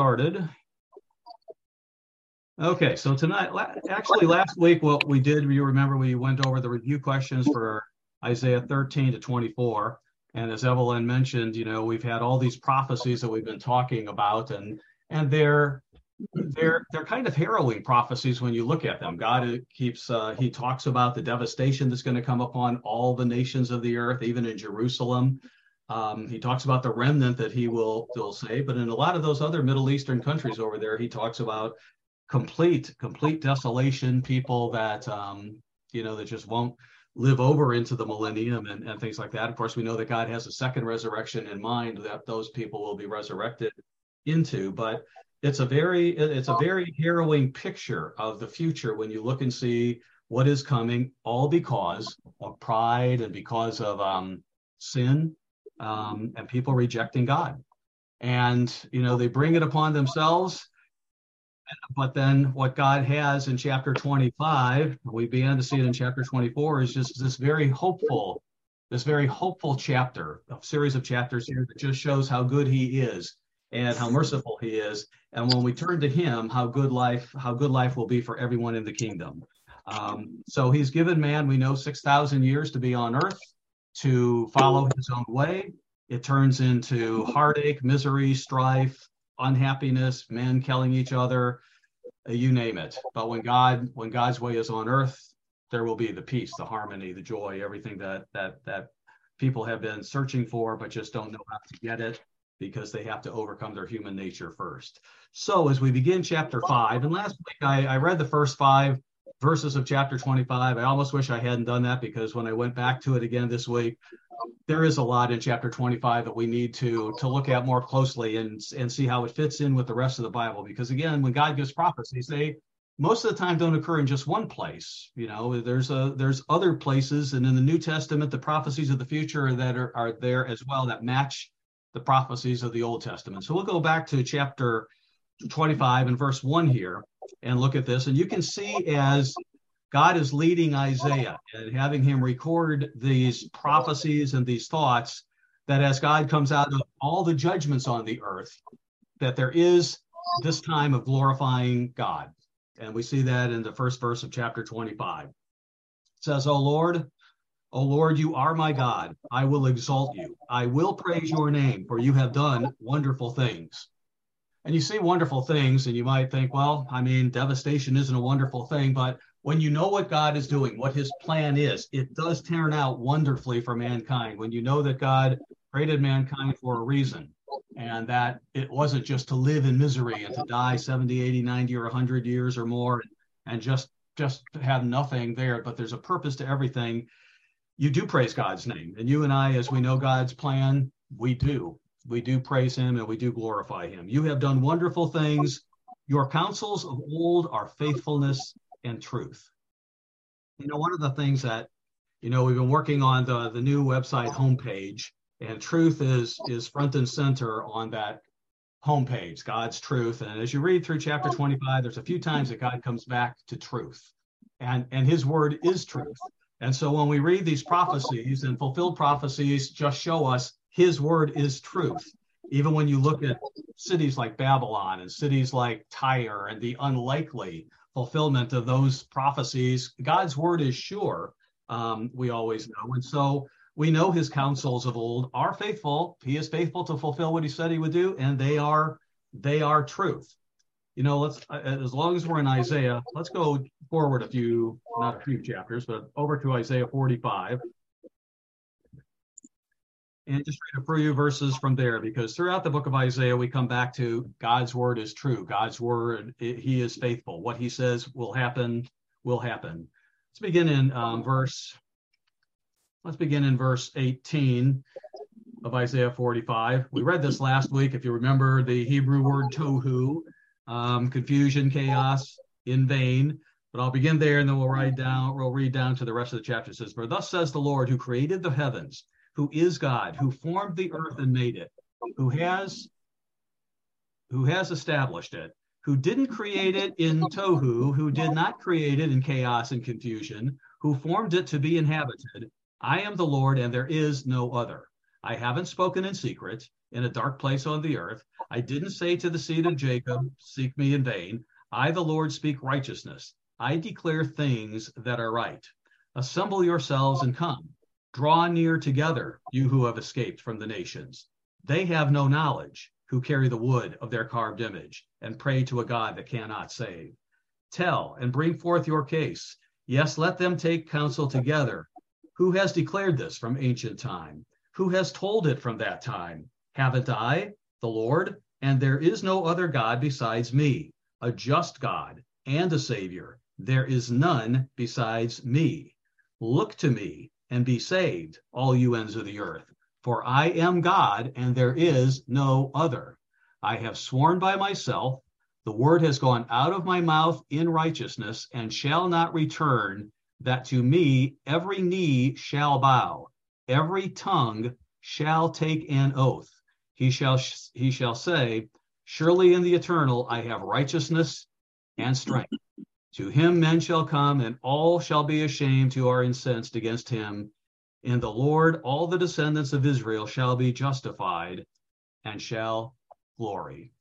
started. Okay, so tonight, actually, last week, what we did, you remember, we went over the review questions for Isaiah 13 to 24. And as Evelyn mentioned, you know, we've had all these prophecies that we've been talking about, and and they're they're they're kind of harrowing prophecies when you look at them. God keeps uh, he talks about the devastation that's going to come upon all the nations of the earth, even in Jerusalem. Um, he talks about the remnant that he will will save, but in a lot of those other Middle Eastern countries over there, he talks about complete complete desolation people that um, you know that just won't live over into the millennium and, and things like that. Of course we know that god has a second resurrection in mind that those people will be resurrected into but it's a very it's a very harrowing picture of the future when you look and see what is coming all because of pride and because of um, sin um, and people rejecting god and you know they bring it upon themselves but then what God has in chapter 25, we began to see it in chapter 24, is just this very hopeful, this very hopeful chapter, a series of chapters here that just shows how good He is and how merciful He is. And when we turn to Him, how good life, how good life will be for everyone in the kingdom. Um, so He's given man, we know, 6,000 years to be on earth to follow His own way. It turns into heartache, misery, strife, unhappiness, men killing each other, uh, you name it. But when God, when God's way is on earth, there will be the peace, the harmony, the joy, everything that that that people have been searching for, but just don't know how to get it because they have to overcome their human nature first. So as we begin chapter five, and last week I, I read the first five verses of chapter 25. I almost wish I hadn't done that because when I went back to it again this week, there is a lot in chapter 25 that we need to to look at more closely and and see how it fits in with the rest of the Bible. Because again, when God gives prophecies, they most of the time don't occur in just one place. You know, there's a there's other places, and in the New Testament, the prophecies of the future that are, are there as well that match the prophecies of the Old Testament. So we'll go back to chapter 25 and verse 1 here and look at this. And you can see as God is leading Isaiah and having him record these prophecies and these thoughts that as God comes out of all the judgments on the earth, that there is this time of glorifying God. And we see that in the first verse of chapter 25. It says, O Lord, O Lord, you are my God. I will exalt you. I will praise your name, for you have done wonderful things. And you see wonderful things, and you might think, well, I mean, devastation isn't a wonderful thing, but when you know what God is doing, what his plan is, it does turn out wonderfully for mankind. When you know that God created mankind for a reason and that it wasn't just to live in misery and to die 70, 80, 90 or 100 years or more and just just have nothing there, but there's a purpose to everything. You do praise God's name. And you and I as we know God's plan, we do. We do praise him and we do glorify him. You have done wonderful things. Your counsels of old are faithfulness and truth. You know, one of the things that, you know, we've been working on the, the new website homepage, and truth is is front and center on that homepage, God's truth. And as you read through chapter 25, there's a few times that God comes back to truth. And and his word is truth. And so when we read these prophecies and fulfilled prophecies just show us his word is truth. Even when you look at cities like Babylon and cities like Tyre and the unlikely fulfillment of those prophecies. God's word is sure, um, we always know. And so we know his counsels of old are faithful. He is faithful to fulfill what he said he would do, and they are they are truth. You know, let's uh, as long as we're in Isaiah, let's go forward a few, not a few chapters, but over to Isaiah 45 and just read a few verses from there because throughout the book of Isaiah, we come back to God's word is true. God's word, it, he is faithful. What he says will happen, will happen. Let's begin in um, verse, let's begin in verse 18 of Isaiah 45. We read this last week. If you remember the Hebrew word tohu, um, confusion, chaos, in vain. But I'll begin there and then we'll down, we'll read down to the rest of the chapter. It says, For thus says the Lord who created the heavens who is God, who formed the earth and made it, who has who has established it, who didn't create it in tohu, who did not create it in chaos and confusion, who formed it to be inhabited. I am the Lord, and there is no other. I haven't spoken in secret in a dark place on the earth. I didn't say to the seed of Jacob, Seek me in vain. I, the Lord, speak righteousness. I declare things that are right. Assemble yourselves and come. Draw near together, you who have escaped from the nations. They have no knowledge who carry the wood of their carved image and pray to a God that cannot save. Tell and bring forth your case. Yes, let them take counsel together. Who has declared this from ancient time? Who has told it from that time? Haven't I, the Lord? And there is no other God besides me, a just God and a Savior. There is none besides me. Look to me and be saved, all you ends of the earth. For I am God, and there is no other. I have sworn by myself, the word has gone out of my mouth in righteousness, and shall not return, that to me every knee shall bow, every tongue shall take an oath. He shall he shall say, Surely in the eternal I have righteousness and strength. To him men shall come, and all shall be ashamed who are incensed against him in the Lord, all the descendants of Israel shall be justified and shall glory.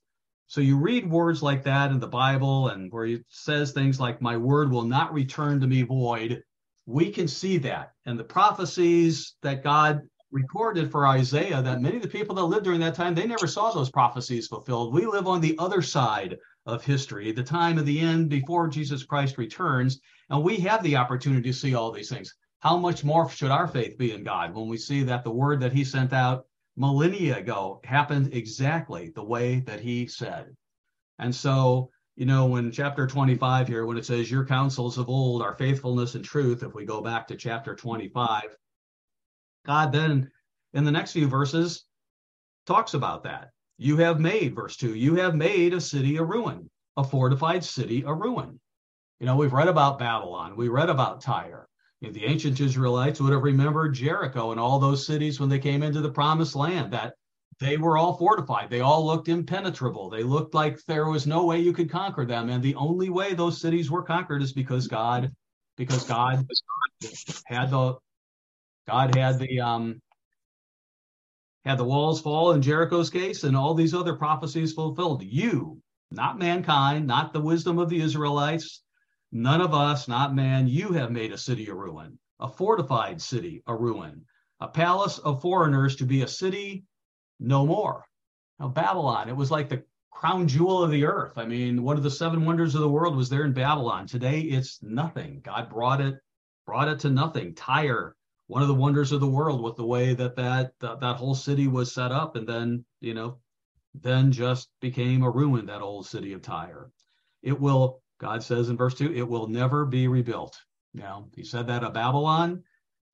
So you read words like that in the Bible and where it says things like, My word will not return to me void. We can see that. And the prophecies that God recorded for Isaiah, that many of the people that lived during that time, they never saw those prophecies fulfilled. We live on the other side of history, the time of the end before Jesus Christ returns, and we have the opportunity to see all these things how much more should our faith be in God when we see that the word that he sent out millennia ago happened exactly the way that he said? And so, you know, when chapter 25 here, when it says, Your counsels of old are faithfulness and truth, if we go back to chapter 25, God then in the next few verses talks about that. You have made, verse 2, you have made a city a ruin, a fortified city a ruin. You know, we've read about Babylon, we read about Tyre. You know, the ancient Israelites would have remembered Jericho and all those cities when they came into the promised land, that they were all fortified. They all looked impenetrable. They looked like there was no way you could conquer them. And the only way those cities were conquered is because God, because God had the God had the um had the walls fall in Jericho's case and all these other prophecies fulfilled. You, not mankind, not the wisdom of the Israelites, None of us, not man, you have made a city a ruin, a fortified city a ruin, a palace of foreigners to be a city no more. Now, Babylon, it was like the crown jewel of the earth. I mean, one of the seven wonders of the world was there in Babylon. Today, it's nothing. God brought it, brought it to nothing. Tyre, one of the wonders of the world, with the way that that that, that whole city was set up, and then you know, then just became a ruin. That old city of Tyre. It will God says in verse 2, it will never be rebuilt. Now, he said that of Babylon,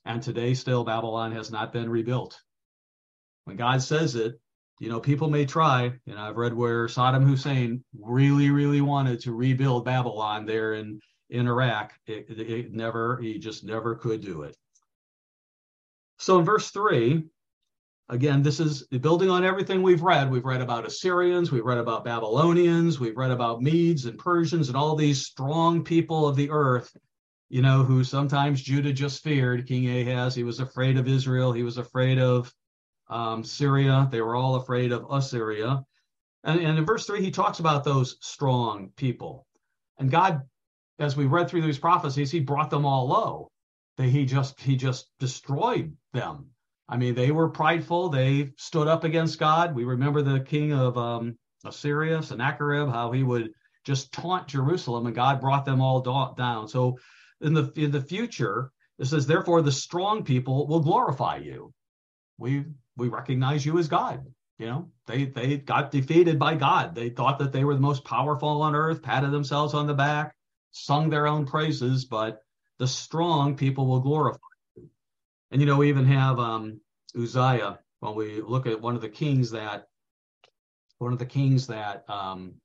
and today still Babylon has not been rebuilt. When God says it, you know, people may try. You know, I've read where Saddam Hussein really, really wanted to rebuild Babylon there in, in Iraq. It, it, it never, he just never could do it. So in verse 3, again, this is building on everything we've read. We've read about Assyrians, we've read about Babylonians, we've read about Medes and Persians and all these strong people of the earth, you know, who sometimes Judah just feared. King Ahaz, he was afraid of Israel, he was afraid of um, Syria, they were all afraid of Assyria. And, and in verse 3, he talks about those strong people. And God, as we read through these prophecies, he brought them all low. That he just he just destroyed them I mean, they were prideful. They stood up against God. We remember the king of um, Assyria, Sennacherib, how he would just taunt Jerusalem, and God brought them all down. So, in the in the future, it says, "Therefore, the strong people will glorify you." We we recognize you as God. You know, they they got defeated by God. They thought that they were the most powerful on earth, patted themselves on the back, sung their own praises, but the strong people will glorify. And you know, we even have um, Uzziah when we look at one of the kings that one of the kings that um,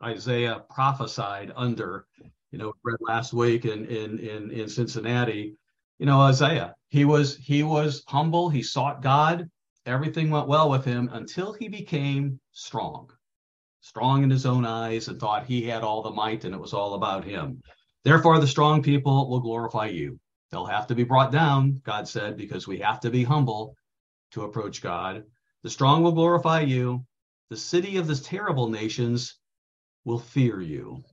Isaiah prophesied under. You know, read last week in in in in Cincinnati. You know, Isaiah. He was he was humble. He sought God. Everything went well with him until he became strong, strong in his own eyes, and thought he had all the might and it was all about him. Therefore, the strong people will glorify you. They'll have to be brought down, God said, because we have to be humble. to approach God. The strong will glorify you. The city of the terrible nations will fear you.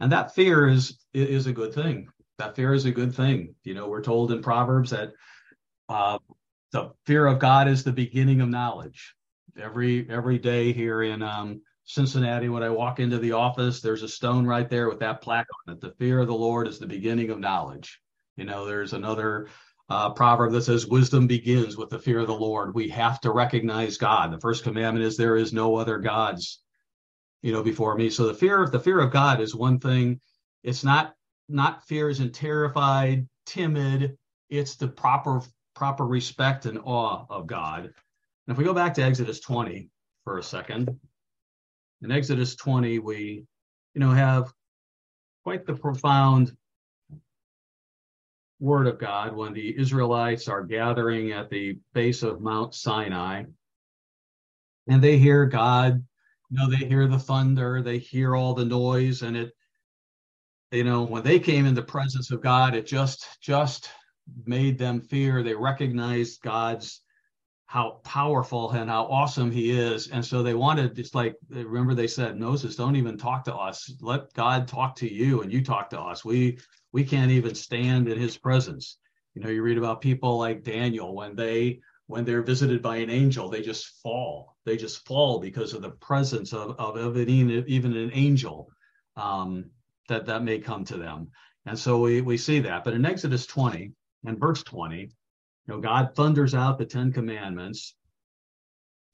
And that fear is is a good thing. That fear is a good thing. You know, we're told in Proverbs that uh, the fear of God is the beginning of knowledge. Every every day here in um, Cincinnati, when I walk into the office, there's a stone right there with that plaque on it. The fear of the Lord is the beginning of knowledge. You know, there's another uh, proverb that says, Wisdom begins with the fear of the Lord. We have to recognize God. The first commandment is, There is no other gods, you know, before me. So the fear of the fear of God is one thing. It's not not fear in terrified, timid. It's the proper proper respect and awe of God. And if we go back to Exodus 20 for a second, in Exodus 20, we, you know, have quite the profound word of God when the Israelites are gathering at the base of Mount Sinai and they hear God, you know, they hear the thunder, they hear all the noise, and it, you know, when they came in the presence of God, it just just made them fear. They recognized God's how powerful and how awesome he is. And so they wanted, it's like, remember they said, Moses, don't even talk to us. Let God talk to you and you talk to us. We, we can't even stand in his presence. You know, you read about people like Daniel when they, when they're visited by an angel, they just fall. They just fall because of the presence of, of, of even, even an angel um, that, that may come to them. And so we, we see that. But in Exodus 20 and verse 20, you know, God thunders out the Ten Commandments.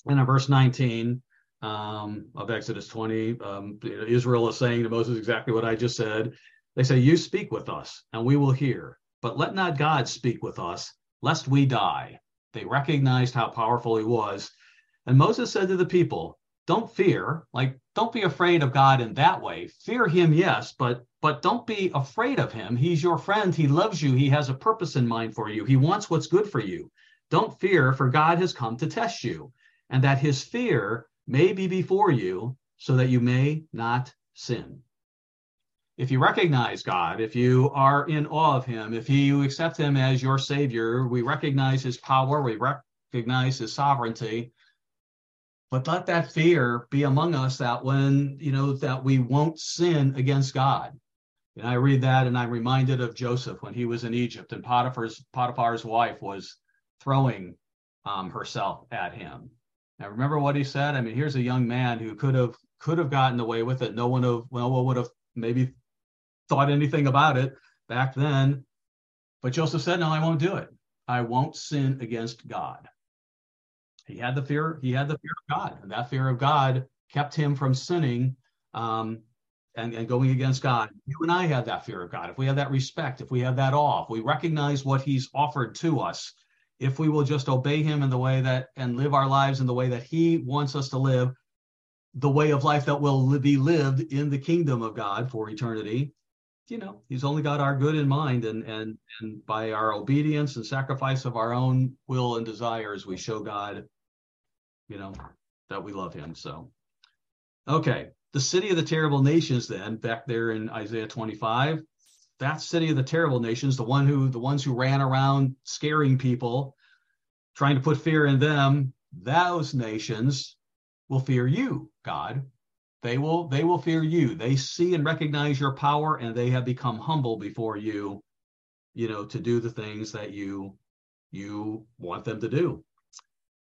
And in verse 19 um, of Exodus 20, um, Israel is saying to Moses exactly what I just said. They say, You speak with us, and we will hear, but let not God speak with us, lest we die. They recognized how powerful he was. And Moses said to the people, Don't fear, like, don't be afraid of God in that way. Fear him, yes, but but don't be afraid of him. He's your friend. He loves you. He has a purpose in mind for you. He wants what's good for you. Don't fear, for God has come to test you, and that his fear may be before you, so that you may not sin. If you recognize God, if you are in awe of him, if you accept him as your savior, we recognize his power, we recognize his sovereignty, but let that fear be among us that when you know that we won't sin against god and I read that and I'm reminded of Joseph when he was in Egypt and Potiphar's Potiphar's wife was throwing um, herself at him. Now remember what he said? I mean, here's a young man who could have could have gotten away with it. No one of no one would have maybe thought anything about it back then. But Joseph said, No, I won't do it. I won't sin against God. He had the fear, he had the fear of God, and that fear of God kept him from sinning um, and, and going against God. You and I have that fear of God. If we have that respect, if we have that awe, if we recognize what He's offered to us, if we will just obey Him in the way that and live our lives in the way that He wants us to live, the way of life that will be lived in the kingdom of God for eternity, you know, He's only got our good in mind, and and and by our obedience and sacrifice of our own will and desires, we show God, you know, that we love Him. So, okay, the city of the terrible nations, then, back there in Isaiah 25, that city of the terrible nations, the one who the ones who ran around scaring people, trying to put fear in them, those nations will fear you, God. They will they will fear you. They see and recognize your power and they have become humble before you, you know, to do the things that you you want them to do.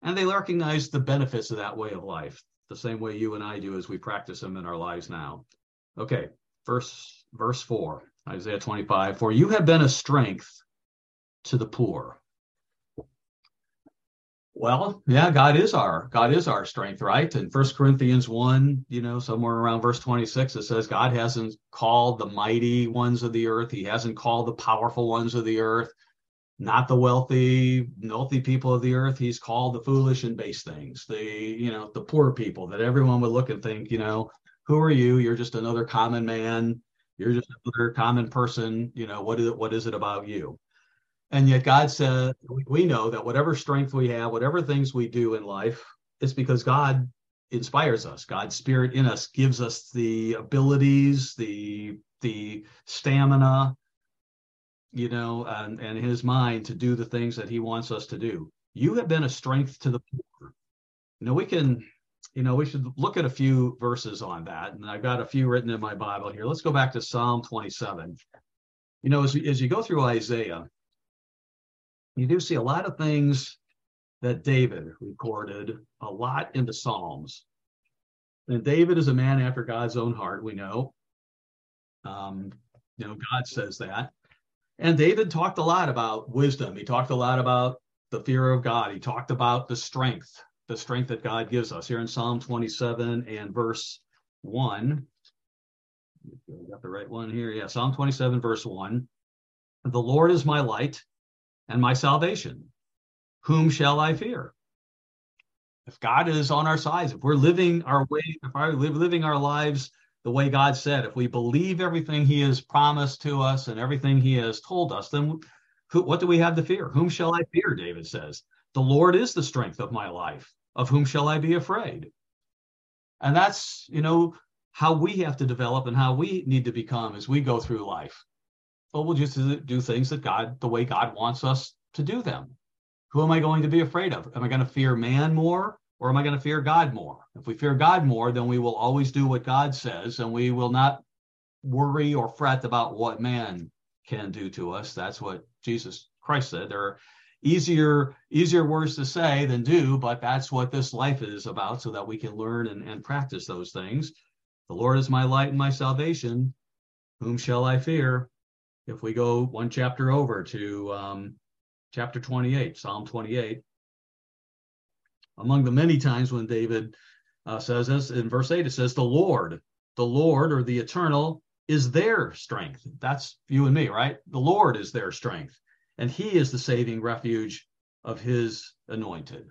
And they recognize the benefits of that way of life the same way you and I do as we practice them in our lives now. Okay, verse verse 4, Isaiah 25, for you have been a strength to the poor. Well, yeah, God is our God is our strength, right? In First Corinthians 1, you know, somewhere around verse 26, it says God hasn't called the mighty ones of the earth, he hasn't called the powerful ones of the earth not the wealthy, wealthy people of the earth. He's called the foolish and base things, the you know the poor people that everyone would look and think, you know, who are you? You're just another common man. You're just another common person. You know what is it? What is it about you? And yet God said, we know that whatever strength we have, whatever things we do in life, it's because God inspires us. God's spirit in us gives us the abilities, the the stamina, you know, and, and his mind to do the things that he wants us to do. You have been a strength to the poor. You know, we can, you know, we should look at a few verses on that. And I've got a few written in my Bible here. Let's go back to Psalm 27. You know, as, as you go through Isaiah, you do see a lot of things that David recorded a lot in the Psalms. And David is a man after God's own heart, we know. Um, you know, God says that. And David talked a lot about wisdom. He talked a lot about the fear of God. He talked about the strength, the strength that God gives us here in Psalm 27 and verse 1. Got the right one here. Yeah, Psalm 27, verse 1. The Lord is my light and my salvation. Whom shall I fear? If God is on our sides, if we're living our way, if we're living our lives the way God said, if we believe everything He has promised to us and everything He has told us, then who, what do we have to fear? Whom shall I fear? David says, The Lord is the strength of my life. Of whom shall I be afraid? And that's, you know, how we have to develop and how we need to become as we go through life. But we'll just do things that God, the way God wants us to do them. Who am I going to be afraid of? Am I going to fear man more or am I going to fear God more? If we fear God more, then we will always do what God says and we will not worry or fret about what man can do to us. That's what Jesus Christ said. There are easier easier words to say than do, but that's what this life is about so that we can learn and, and practice those things. The Lord is my light and my salvation. Whom shall I fear? If we go one chapter over to um, chapter 28, Psalm 28, among the many times when David uh, says this in verse 8, it says, The Lord, the Lord or the eternal is their strength. That's you and me, right? The Lord is their strength, and He is the saving refuge of His anointed.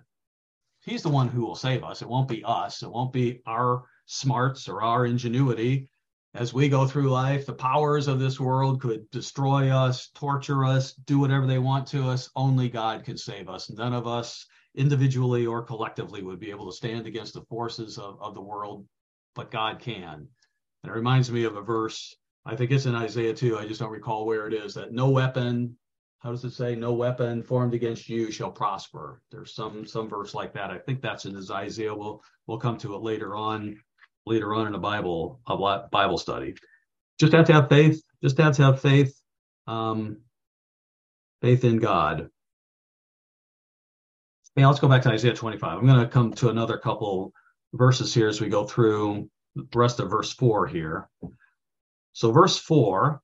He's the one who will save us. It won't be us, it won't be our smarts or our ingenuity. As we go through life, the powers of this world could destroy us, torture us, do whatever they want to us. Only God can save us. None of us individually or collectively would be able to stand against the forces of, of the world, but God can. And it reminds me of a verse, I think it's in Isaiah 2, I just don't recall where it is, that no weapon, how does it say, no weapon formed against you shall prosper. There's some some verse like that. I think that's in Isaiah. We'll we'll come to it later on, later on in a Bible a Bible study. Just have to have faith. Just have to have faith. Um, faith in God. Yeah, let's go back to Isaiah 25. I'm going to come to another couple verses here as we go through the rest of verse 4 here. So, verse 4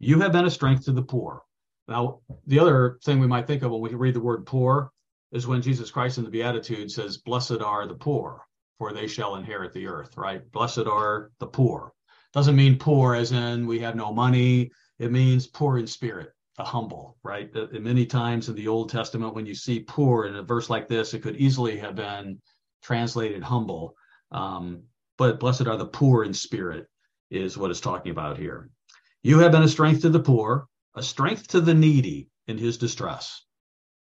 you have been a strength to the poor. Now, the other thing we might think of when we read the word poor is when Jesus Christ in the Beatitude says, Blessed are the poor, for they shall inherit the earth, right? Blessed are the poor. Doesn't mean poor as in we have no money, it means poor in spirit humble, right? Many times in the Old Testament, when you see poor in a verse like this, it could easily have been translated humble. Um, but blessed are the poor in spirit, is what it's talking about here. You have been a strength to the poor, a strength to the needy in his distress.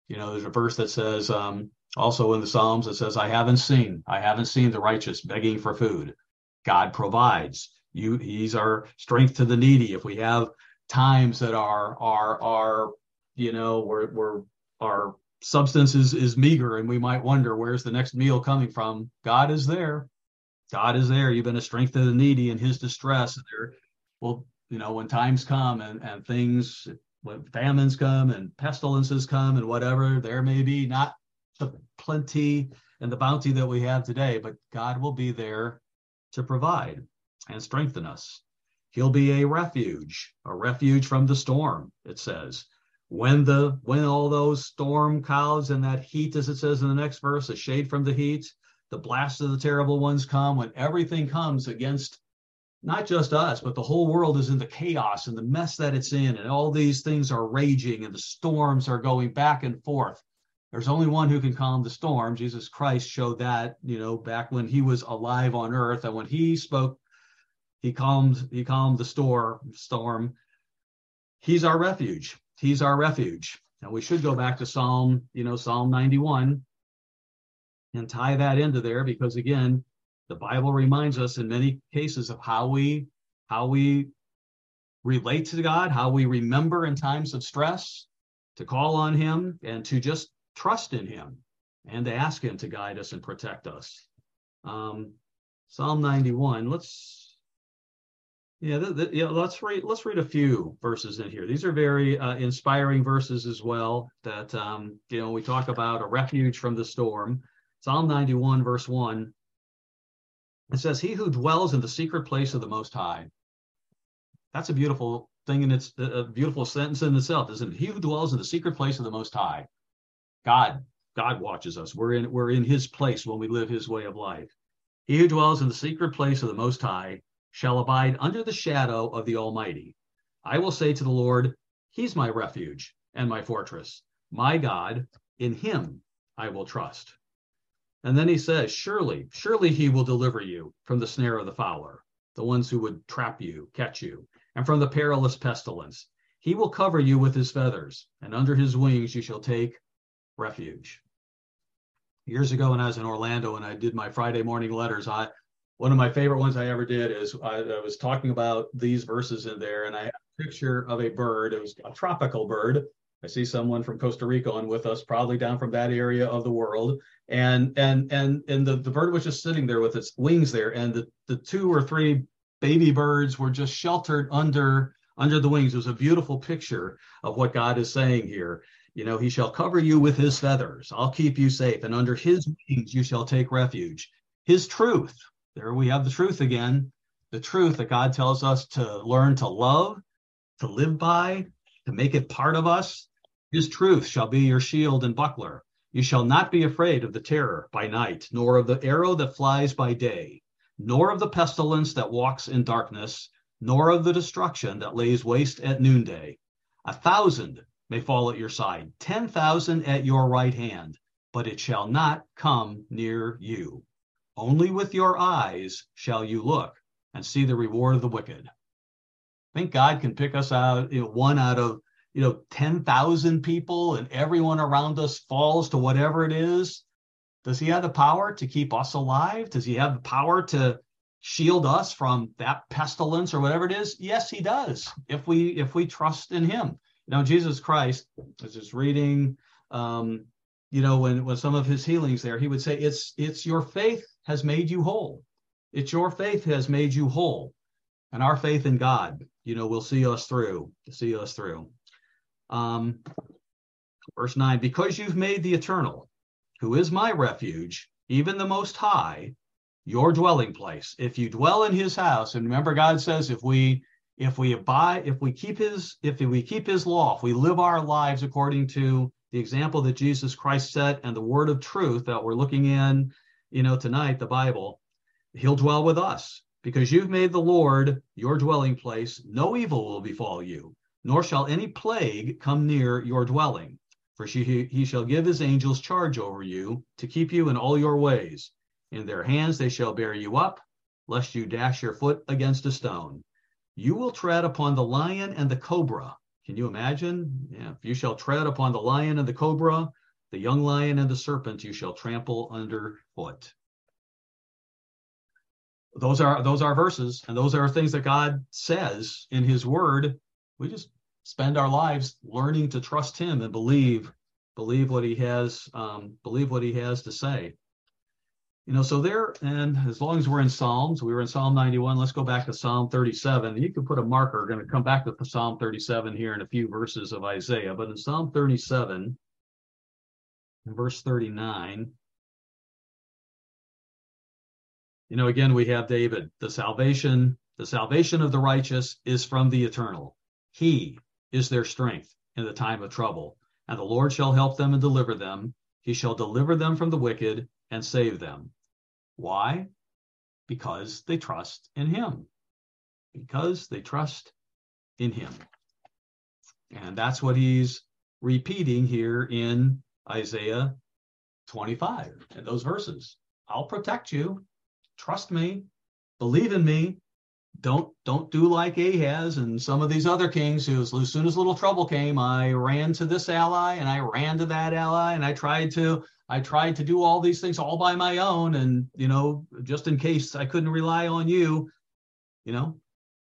You know, there's a verse that says, um, also in the Psalms, it says, I haven't seen, I haven't seen the righteous begging for food. God provides. You, he's our strength to the needy. If we have times that are are are you know where where our substance is is meager and we might wonder where's the next meal coming from? God is there. God is there. You've been a strength to the needy in his distress. And there well you know when times come and and things when famines come and pestilences come and whatever there may be not the plenty and the bounty that we have today but god will be there to provide and strengthen us He'll be a refuge, a refuge from the storm, it says. When the when all those storm clouds and that heat, as it says in the next verse, a shade from the heat, the blast of the terrible ones come, when everything comes against not just us, but the whole world is in the chaos and the mess that it's in, and all these things are raging and the storms are going back and forth. There's only one who can calm the storm. Jesus Christ showed that, you know, back when he was alive on earth and when he spoke he calmed he calmed the store storm. He's our refuge. He's our refuge. Now we should go back to Psalm, you know, Psalm 91 and tie that into there because again, the Bible reminds us in many cases of how we how we relate to God, how we remember in times of stress, to call on Him, and to just trust in Him and to ask Him to guide us and protect us. Um, Psalm 91. Let's yeah, th- th- yeah. Let's read. Let's read a few verses in here. These are very uh, inspiring verses as well. That um, you know, we talk about a refuge from the storm. Psalm 91, verse one. It says, "He who dwells in the secret place of the Most High." That's a beautiful thing, and it's a beautiful sentence in itself, isn't it? He who dwells in the secret place of the Most High, God. God watches us. We're in. We're in His place when we live His way of life. He who dwells in the secret place of the Most High shall abide under the shadow of the Almighty. I will say to the Lord, He's my refuge and my fortress, my God, in Him I will trust. And then he says, Surely, surely He will deliver you from the snare of the fowler, the ones who would trap you, catch you, and from the perilous pestilence. He will cover you with His feathers, and under His wings you shall take refuge. Years ago, when I was in Orlando and I did my Friday morning letters, I one of my favorite ones I ever did is I, I, was talking about these verses in there, and I had a picture of a bird. It was a tropical bird. I see someone from Costa Rica on with us, probably down from that area of the world, and and and and the, the bird was just sitting there with its wings there, and the the two or three baby birds were just sheltered under under the wings. It was a beautiful picture of what God is saying here. You know, He shall cover you with His feathers. I'll keep you safe, and under His wings you shall take refuge. His truth there we have the truth again the truth that God tells us to learn to love, to live by, to make it part of us. His truth shall be your shield and buckler. You shall not be afraid of the terror by night, nor of the arrow that flies by day, nor of the pestilence that walks in darkness, nor of the destruction that lays waste at noonday. A thousand may fall at your side, ten thousand at your right hand, but it shall not come near you. Only with your eyes shall you look and see the reward of the wicked. I think God can pick us out, you know, one out of, you know, 10,000 people and everyone around us falls to whatever it is. Does he have the power to keep us alive? Does he have the power to shield us from that pestilence or whatever it is? Yes, he does. If we if we trust in him. Know, Jesus Christ, I was just reading um, you know, when when some of his healings there, he would say, It's it's your faith has made you whole. It's your faith has made you whole. And our faith in God, you know, will see us through, see us through. Um, verse 9, because you've made the eternal, who is my refuge, even the most high, your dwelling place. If you dwell in his house, and remember, God says if we if we abide, if we keep his, if we keep his law, if we live our lives according to the example that Jesus Christ set and the word of truth that we're looking in you know, tonight, the Bible, he'll dwell with us because you've made the Lord your dwelling place. No evil will befall you, nor shall any plague come near your dwelling. For she, he shall give his angels charge over you to keep you in all your ways. In their hands they shall bear you up, lest you dash your foot against a stone. You will tread upon the lion and the cobra. Can you imagine? Yeah, you shall tread upon the lion and the cobra, the young lion and the serpent you shall trample underfoot. Those are those are verses, and those are things that God says in His Word. We just spend our lives learning to trust Him and believe believe what He has um, believe what He has to say. You know, so there, and as long as we're in Psalms, we were in Psalm 91. Let's go back to Psalm 37. You can put a marker. Going to come back to Psalm 37 here in a few verses of Isaiah. But in Psalm 37, verse 39. You know, again, we have David, the salvation, the salvation of the righteous is from the eternal. He is their strength in the time of trouble, and the Lord shall help them and deliver them. He shall deliver them from the wicked and save them. Why? Because they trust in him. Because they trust in him. And that's what he's repeating here in Isaiah 25 and those verses. I'll protect you. Trust me. Believe in me. Don't don't do like Ahaz and some of these other kings who as soon as little trouble came, I ran to this ally and I ran to that ally and I tried to I tried to do all these things all by my own and you know just in case I couldn't rely on you, you know,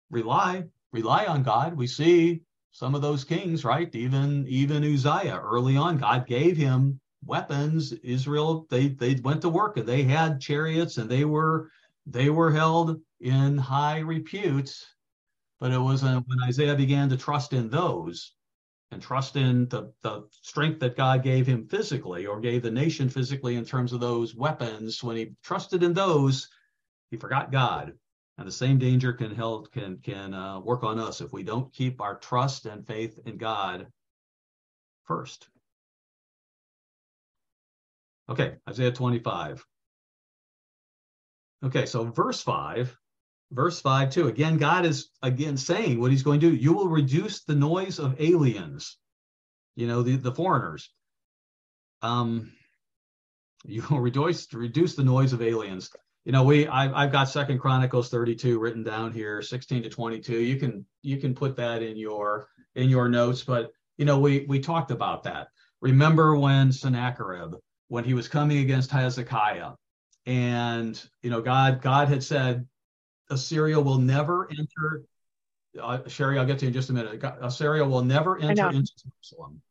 rely rely on God. We see some of those kings, right? Even even Uzziah early on, God gave him weapons. Israel, they they went to work and they had chariots and they were they were held in high repute. But it wasn't when Isaiah began to trust in those and trust in the, the strength that God gave him physically or gave the nation physically in terms of those weapons, when he trusted in those, he forgot God. And the same danger can help can can uh, work on us if we don't keep our trust and faith in God first. Okay, Isaiah 25. Okay, so verse 5, verse 5 too. Again, God is again saying what he's going to do. You will reduce the noise of aliens, you know, the, the foreigners. Um, you will reduce reduce the noise of aliens you know we I've, I've got second chronicles 32 written down here 16 to 22 you can you can put that in your in your notes but you know we we talked about that remember when sennacherib when he was coming against hezekiah and you know god god had said assyria will never enter uh, sherry i'll get to you in just a minute assyria will never enter into jerusalem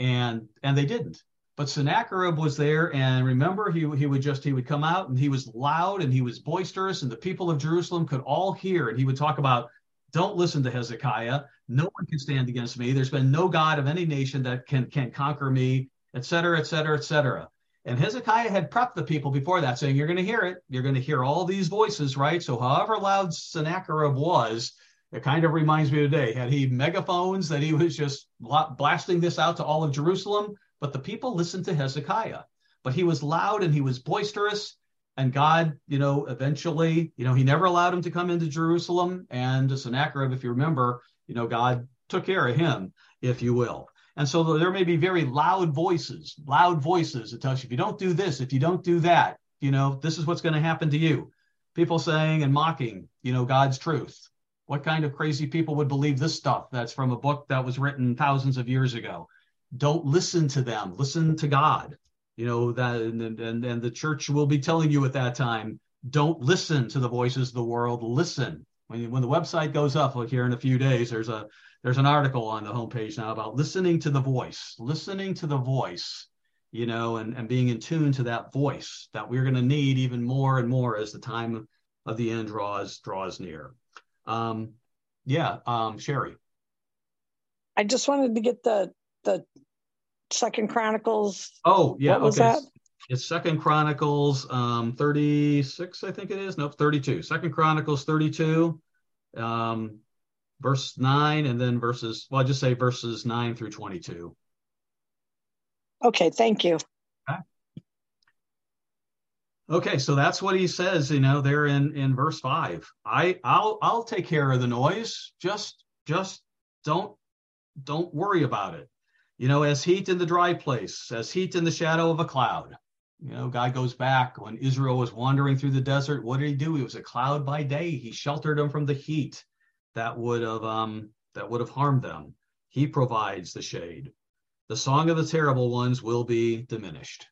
and and they didn't but Sennacherib was there, and remember, he he would just he would come out and he was loud and he was boisterous, and the people of Jerusalem could all hear, and he would talk about, "Don't listen to Hezekiah. No one can stand against me. There's been no god of any nation that can can conquer me, etc., etc., etc." And Hezekiah had prepped the people before that, saying, "You're going to hear it. You're going to hear all these voices, right?" So, however loud Sennacherib was, it kind of reminds me today. Had he megaphones that he was just blasting this out to all of Jerusalem? But the people listened to Hezekiah. But he was loud and he was boisterous. And God, you know, eventually, you know, he never allowed him to come into Jerusalem. And Sennacherib, if you remember, you know, God took care of him, if you will. And so there may be very loud voices, loud voices that tells you if you don't do this, if you don't do that, you know, this is what's going to happen to you. People saying and mocking, you know, God's truth. What kind of crazy people would believe this stuff that's from a book that was written thousands of years ago? don't listen to them listen to god you know that and, and and the church will be telling you at that time don't listen to the voices of the world listen when, when the website goes up like here in a few days there's a there's an article on the homepage now about listening to the voice listening to the voice you know and, and being in tune to that voice that we're going to need even more and more as the time of the end draws draws near um yeah um sherry i just wanted to get the the Second Chronicles. Oh yeah, what was okay. that? It's Second Chronicles um, 36, I think it is. Nope, 32. Second Chronicles 32, um, verse 9, and then verses, well, I just say verses 9 through 22. Okay, thank you. Okay. okay, so that's what he says, you know, there in in verse 5. I I'll I'll take care of the noise. Just just don't don't worry about it you know, as heat in the dry place, as heat in the shadow of a cloud. You know, God goes back when Israel was wandering through the desert. What did he do? He was a cloud by day. He sheltered them from the heat that would have um, that would have harmed them. He provides the shade. The song of the terrible ones will be diminished.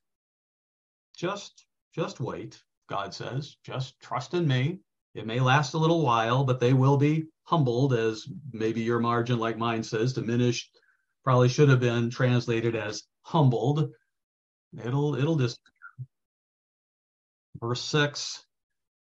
Just just wait, God says. Just trust in me. It may last a little while, but they will be humbled, as maybe your margin, like mine says, diminished probably should have been translated as humbled. It'll it'll just verse six.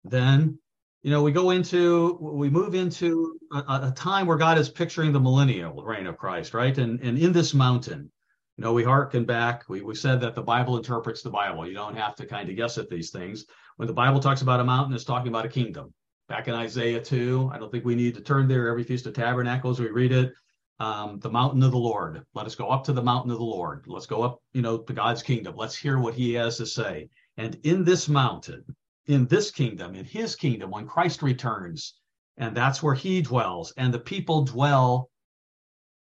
Then, you know, we go into we move into a, a time where God is picturing the millennial reign of Christ, right? And and in this mountain, you know, we hearken back. We, we said that the Bible interprets the Bible. You don't have to kind of guess at these things. When the Bible talks about a mountain, it's talking about a kingdom. Back in Isaiah 2, I don't think we need to turn there every Feast of Tabernacles. We read it um, the mountain of the Lord. Let us go up to the mountain of the Lord. Let's go up, you know, to God's kingdom. Let's hear what he has to say. And in this mountain, in this kingdom, in his kingdom, when Christ returns, and that's where he dwells, and the people dwell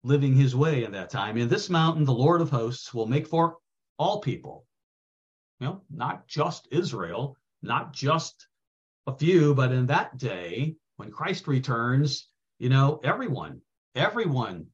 living his way in that time. In this mountain, the Lord of hosts will make for all people, you know, not just Israel, not just a few, but in that day, when Christ returns, you know, everyone everyone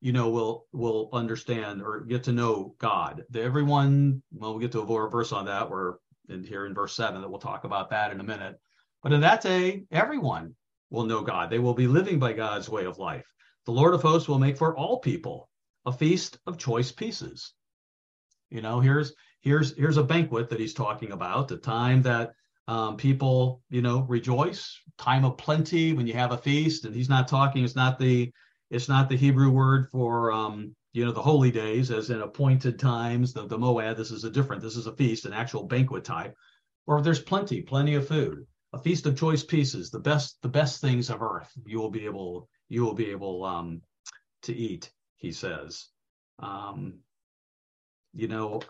you know will will understand or get to know god everyone well we'll get to a verse on that we're in here in verse 7 that we'll talk about that in a minute but in that day everyone will know God. They will be living by God's way of life. The Lord of hosts will make for all people a feast of choice pieces. You know, here's here's here's a banquet that he's talking about, the time that um, people, you know, rejoice, time of plenty when you have a feast. And he's not talking, it's not the it's not the Hebrew word for um, you know, the holy days as in appointed times, the, the moed. This is a different, this is a feast, an actual banquet type. Or there's plenty, plenty of food a feast of choice pieces, the best the best things of earth. You will be able you will be able um, to eat. He says, um, you know,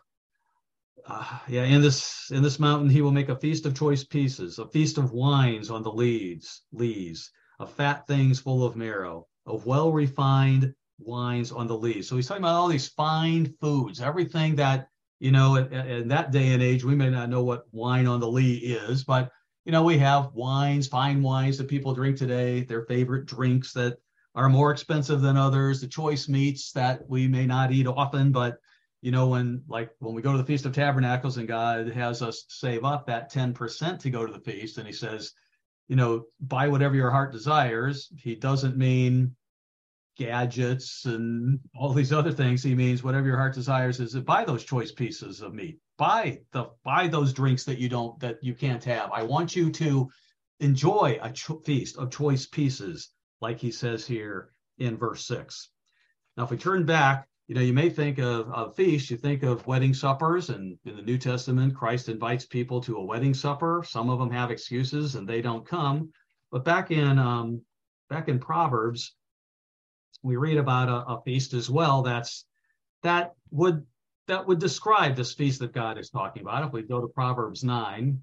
uh, yeah. In this in this mountain, he will make a feast of choice pieces, a feast of wines on the leads, lees, of fat things full of marrow, of well refined wines on the lees. So he's talking about all these fine foods, everything that you know. In, in that day and age, we may not know what wine on the lee is, but you know, we have wines, fine wines that people drink today, their favorite drinks that are more expensive than others, the choice meats that we may not eat often, but you know, when like when we go to the Feast of Tabernacles and God has us save up that 10% to go to the feast, and he says, you know, buy whatever your heart desires, he doesn't mean gadgets and all these other things. He means whatever your heart desires is buy those choice pieces of meat. Buy the buy those drinks that you don't that you can't have. I want you to enjoy a cho- feast of choice pieces, like he says here in verse six. Now, if we turn back, you know, you may think of a feast, you think of wedding suppers, and in the New Testament, Christ invites people to a wedding supper. Some of them have excuses and they don't come. But back in um, back in Proverbs, we read about a, a feast as well that's that would that would describe this feast that God is talking about. If we go to Proverbs 9,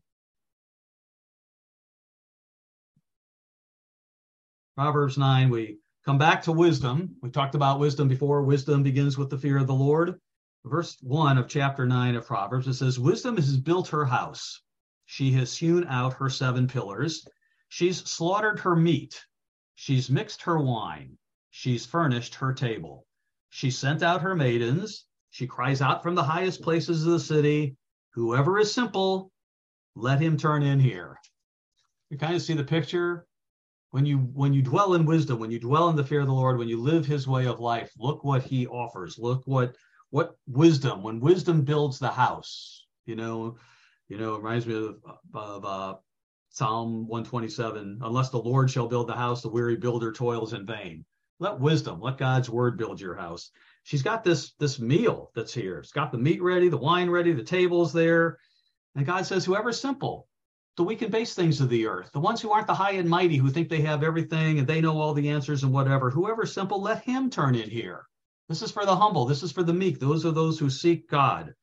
Proverbs 9, we come back to wisdom. We talked about wisdom before. Wisdom begins with the fear of the Lord. Verse 1 of chapter 9 of Proverbs, it says, Wisdom has built her house. She has hewn out her seven pillars. She's slaughtered her meat. She's mixed her wine. She's furnished her table. She sent out her maidens. She cries out from the highest places of the city, Whoever is simple, let him turn in here. You kind of see the picture. When you when you dwell in wisdom, when you dwell in the fear of the Lord, when you live his way of life, look what he offers. Look what what wisdom, when wisdom builds the house, you know, you know, it reminds me of, of uh, Psalm 127. Unless the Lord shall build the house, the weary builder toils in vain let wisdom, let God's word build your house. She's got this this meal that's here. It's got the meat ready, the wine ready, the table's there. And God says, whoever's simple, the weak and base things of the earth, the ones who aren't the high and mighty, who think they have everything and they know all the answers and whatever, whoever's simple, let him turn in here. This is for the humble. This is for the meek. Those are those who seek God.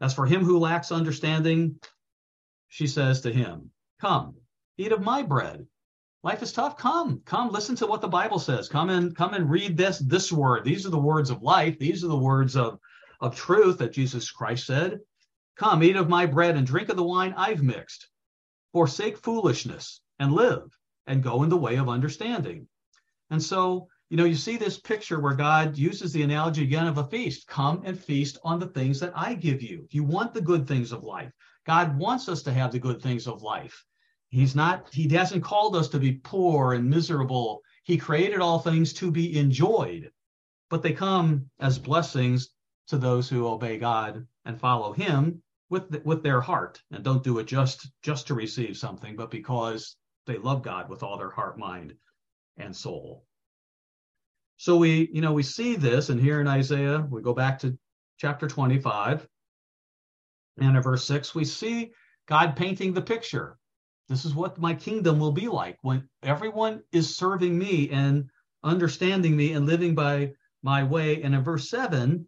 As for him who lacks understanding, she says to him, Come, eat of my bread life is tough. Come come listen to what the bible says. Come and come and read this this word. These are the words of life. These are the words of of truth that jesus christ said. Come eat of my bread and drink of the wine i've mixed. Forsake foolishness and live and go in the way of understanding. And so you know you see this picture where god uses the analogy again of a feast. Come and feast on the things that i give you. You want the good things of life. God wants us to have the good things of life He's not, he hasn't called us to be poor and miserable. He created all things to be enjoyed, but they come as blessings to those who obey God and follow him with the, with their heart and don't do it just just to receive something, but because they love God with all their heart, mind, and soul. So we, you know, we see this, and here in Isaiah, we go back to chapter 25 and in verse 6, we see God painting the picture this is what my kingdom will be like when everyone is serving me and understanding me and living by my way. And in verse 7,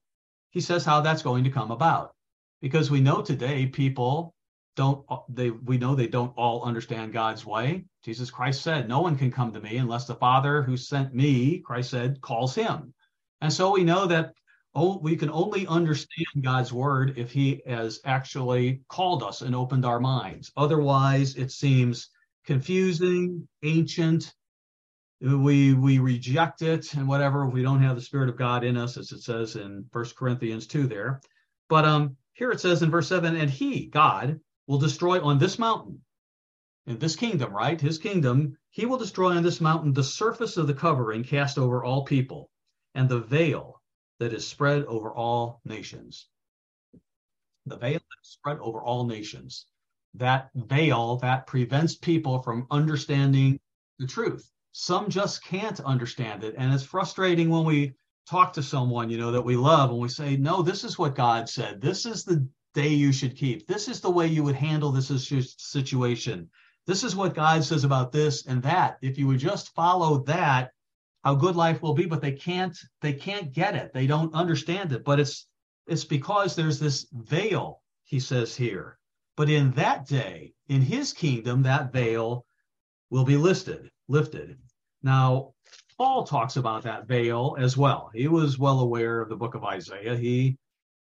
he says how that's going to come about. Because we know today people don't they we know they don't all understand God's way. Jesus Christ said, "No one can come to me unless the Father who sent me," Christ said, calls him. And so we know that we can only understand God's word if he has actually called us and opened our minds. Otherwise, it seems confusing, ancient. We we reject it and whatever. We don't have the Spirit of God in us, as it says in First Corinthians 2 there. But um here it says in verse 7, and he, God, will destroy on this mountain in this kingdom, right? His kingdom, he will destroy on this mountain the surface of the covering cast over all people, and the veil that is spread over all nations. The veil that is spread over all nations. That veil that prevents people from understanding the truth. Some just can't understand it. And it's frustrating when we talk to someone, you know, that we love and we say, no, this is what God said. This is the day you should keep. This is the way you would handle this situation. This is what God says about this and that. If you would just follow that, how good life will be, but they can't they can't get it. They don't understand it. But it's it's because there's this veil, he says here. But in that day, in his kingdom, that veil will be listed, lifted. Now, Paul talks about that veil as well. He was well aware of the book of Isaiah. He,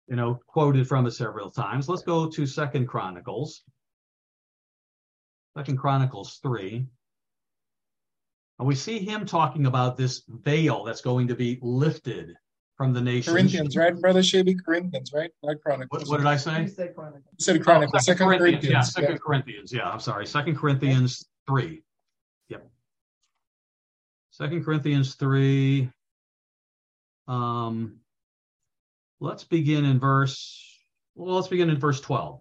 you know, quoted from it several times. Let's go to Second Chronicles. Second Chronicles 3. And we see him talking about this veil that's going to be lifted from the nation. Corinthians, right, Brother Shaby? Corinthians, right? Not Chronicles. What, what did I say? You said Chronicles. You said Chronicles. Oh, Second, Corinthians. Corinthians. Yeah, Second yeah. Corinthians. Yeah, I'm sorry. Second Corinthians 3. Yep. Second Corinthians 3. Um, let's begin in verse, well, let's begin in verse 12.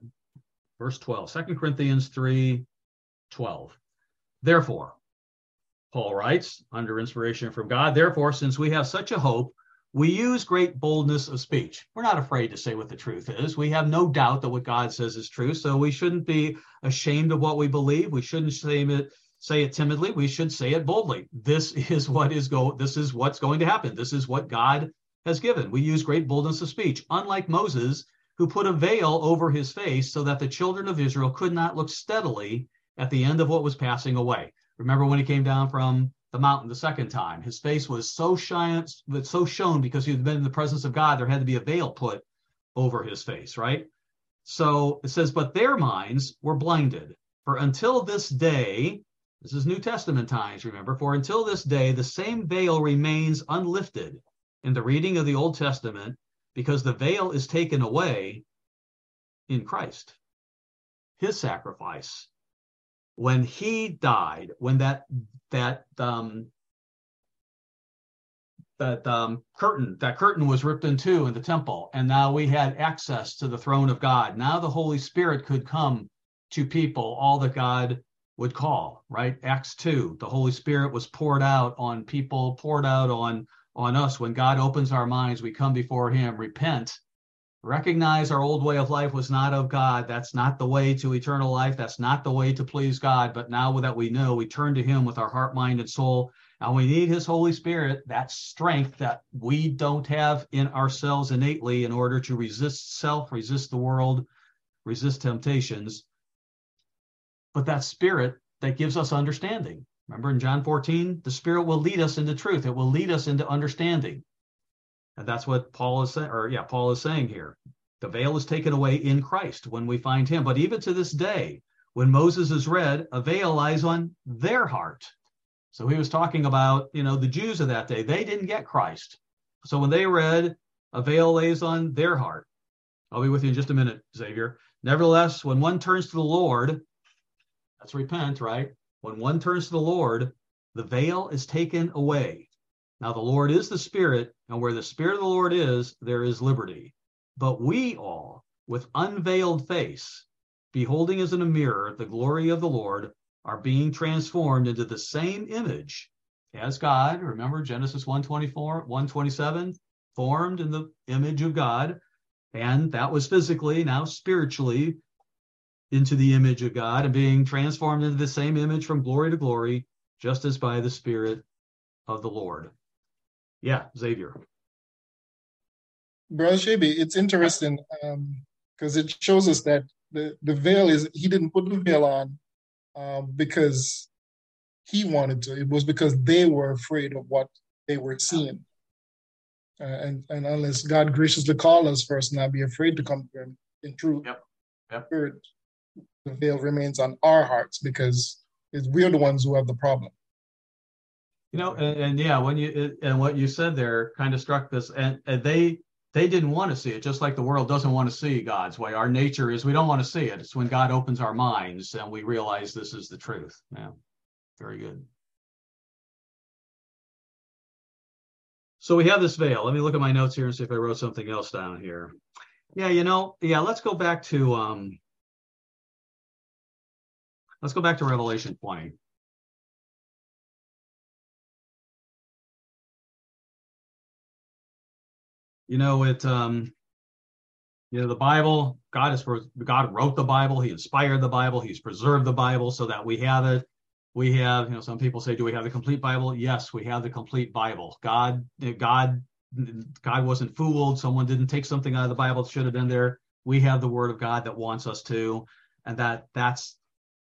Verse 12. Second Corinthians 3, 12. Therefore, Paul writes, under inspiration from God, therefore, since we have such a hope, we use great boldness of speech. We're not afraid to say what the truth is. We have no doubt that what God says is true. So we shouldn't be ashamed of what we believe. We shouldn't say it, say it timidly. We should say it boldly. This is what is go. This is what's going to happen. This is what God has given. We use great boldness of speech, unlike Moses, who put a veil over his face so that the children of Israel could not look steadily at the end of what was passing away. Remember when he came down from the mountain the second time? His face was so shine, so shown because he had been in the presence of God. There had to be a veil put over his face, right? So it says, but their minds were blinded. For until this day, this is New Testament times, remember, for until this day, the same veil remains unlifted in the reading of the Old Testament because the veil is taken away in Christ. His sacrifice when he died, when that that um, that um, curtain that curtain was ripped in two in the temple, and now we had access to the throne of God. Now the Holy Spirit could come to people, all that God would call. Right, Acts two, the Holy Spirit was poured out on people, poured out on on us. When God opens our minds, we come before Him, repent, recognize our old way of life was not of God. That's not the way to eternal life. That's not the way to please God. But now that we know, we turn to Him with our heart, mind, and soul. And we need His Holy Spirit, that strength that we don't have in ourselves innately in order to resist self, resist the world, resist temptations. But that Spirit that gives us understanding. Remember in John 14, the Spirit will lead us into truth, it will lead us into understanding. And that's what Paul is saying, or yeah, Paul is saying here. The veil is taken away in Christ when we find him. But even to this day, when Moses is read, a veil lies on their heart. So he was talking about, you know, the Jews of that day. They didn't get Christ. So when they read, a veil lays on their heart. I'll be with you in just a minute, Xavier. Nevertheless, when one turns to the Lord, let's repent, right? When one turns to the Lord, the veil is taken away. Now, the Lord is the Spirit, and where the Spirit of the Lord is, there is liberty. But we all, with unveiled face, beholding as in a mirror the glory of the Lord, are being transformed into the same image as God. Remember Genesis 124, 127, formed in the image of God. And that was physically, now spiritually, into the image of God and being transformed into the same image from glory to glory, just as by the Spirit of the Lord. Yeah, Xavier. Brother Shaby, it's interesting because um, it shows us that the, the veil is, he didn't put the veil on um, because he wanted to. It was because they were afraid of what they were seeing. Uh, and, and unless God graciously called us first, not be afraid to come to him in truth, yep. Yep. Spirit, the veil remains on our hearts because we're the ones who have the problem. You know, and, and, yeah, when you and what you said there kind of struck this, and, and they they didn't want to see it, just like the world doesn't want to see God's way. Our nature is we don't want to see it. It's when God opens our minds and we realize this is the truth. Yeah, very good. So we have this veil. Let me look at my notes here and see if I wrote something else down here. Yeah, you know, yeah, let's go back to um let's go back to Revelation 20. You know it um you know the bible god is god wrote the bible he inspired the bible he's preserved the bible so that we have it. We have you know some people say do we have the complete bible? Yes we have the complete bible. God god god wasn't fooled. Someone didn't take something out of the bible that should have been there. We have the word of god that wants us to and that that's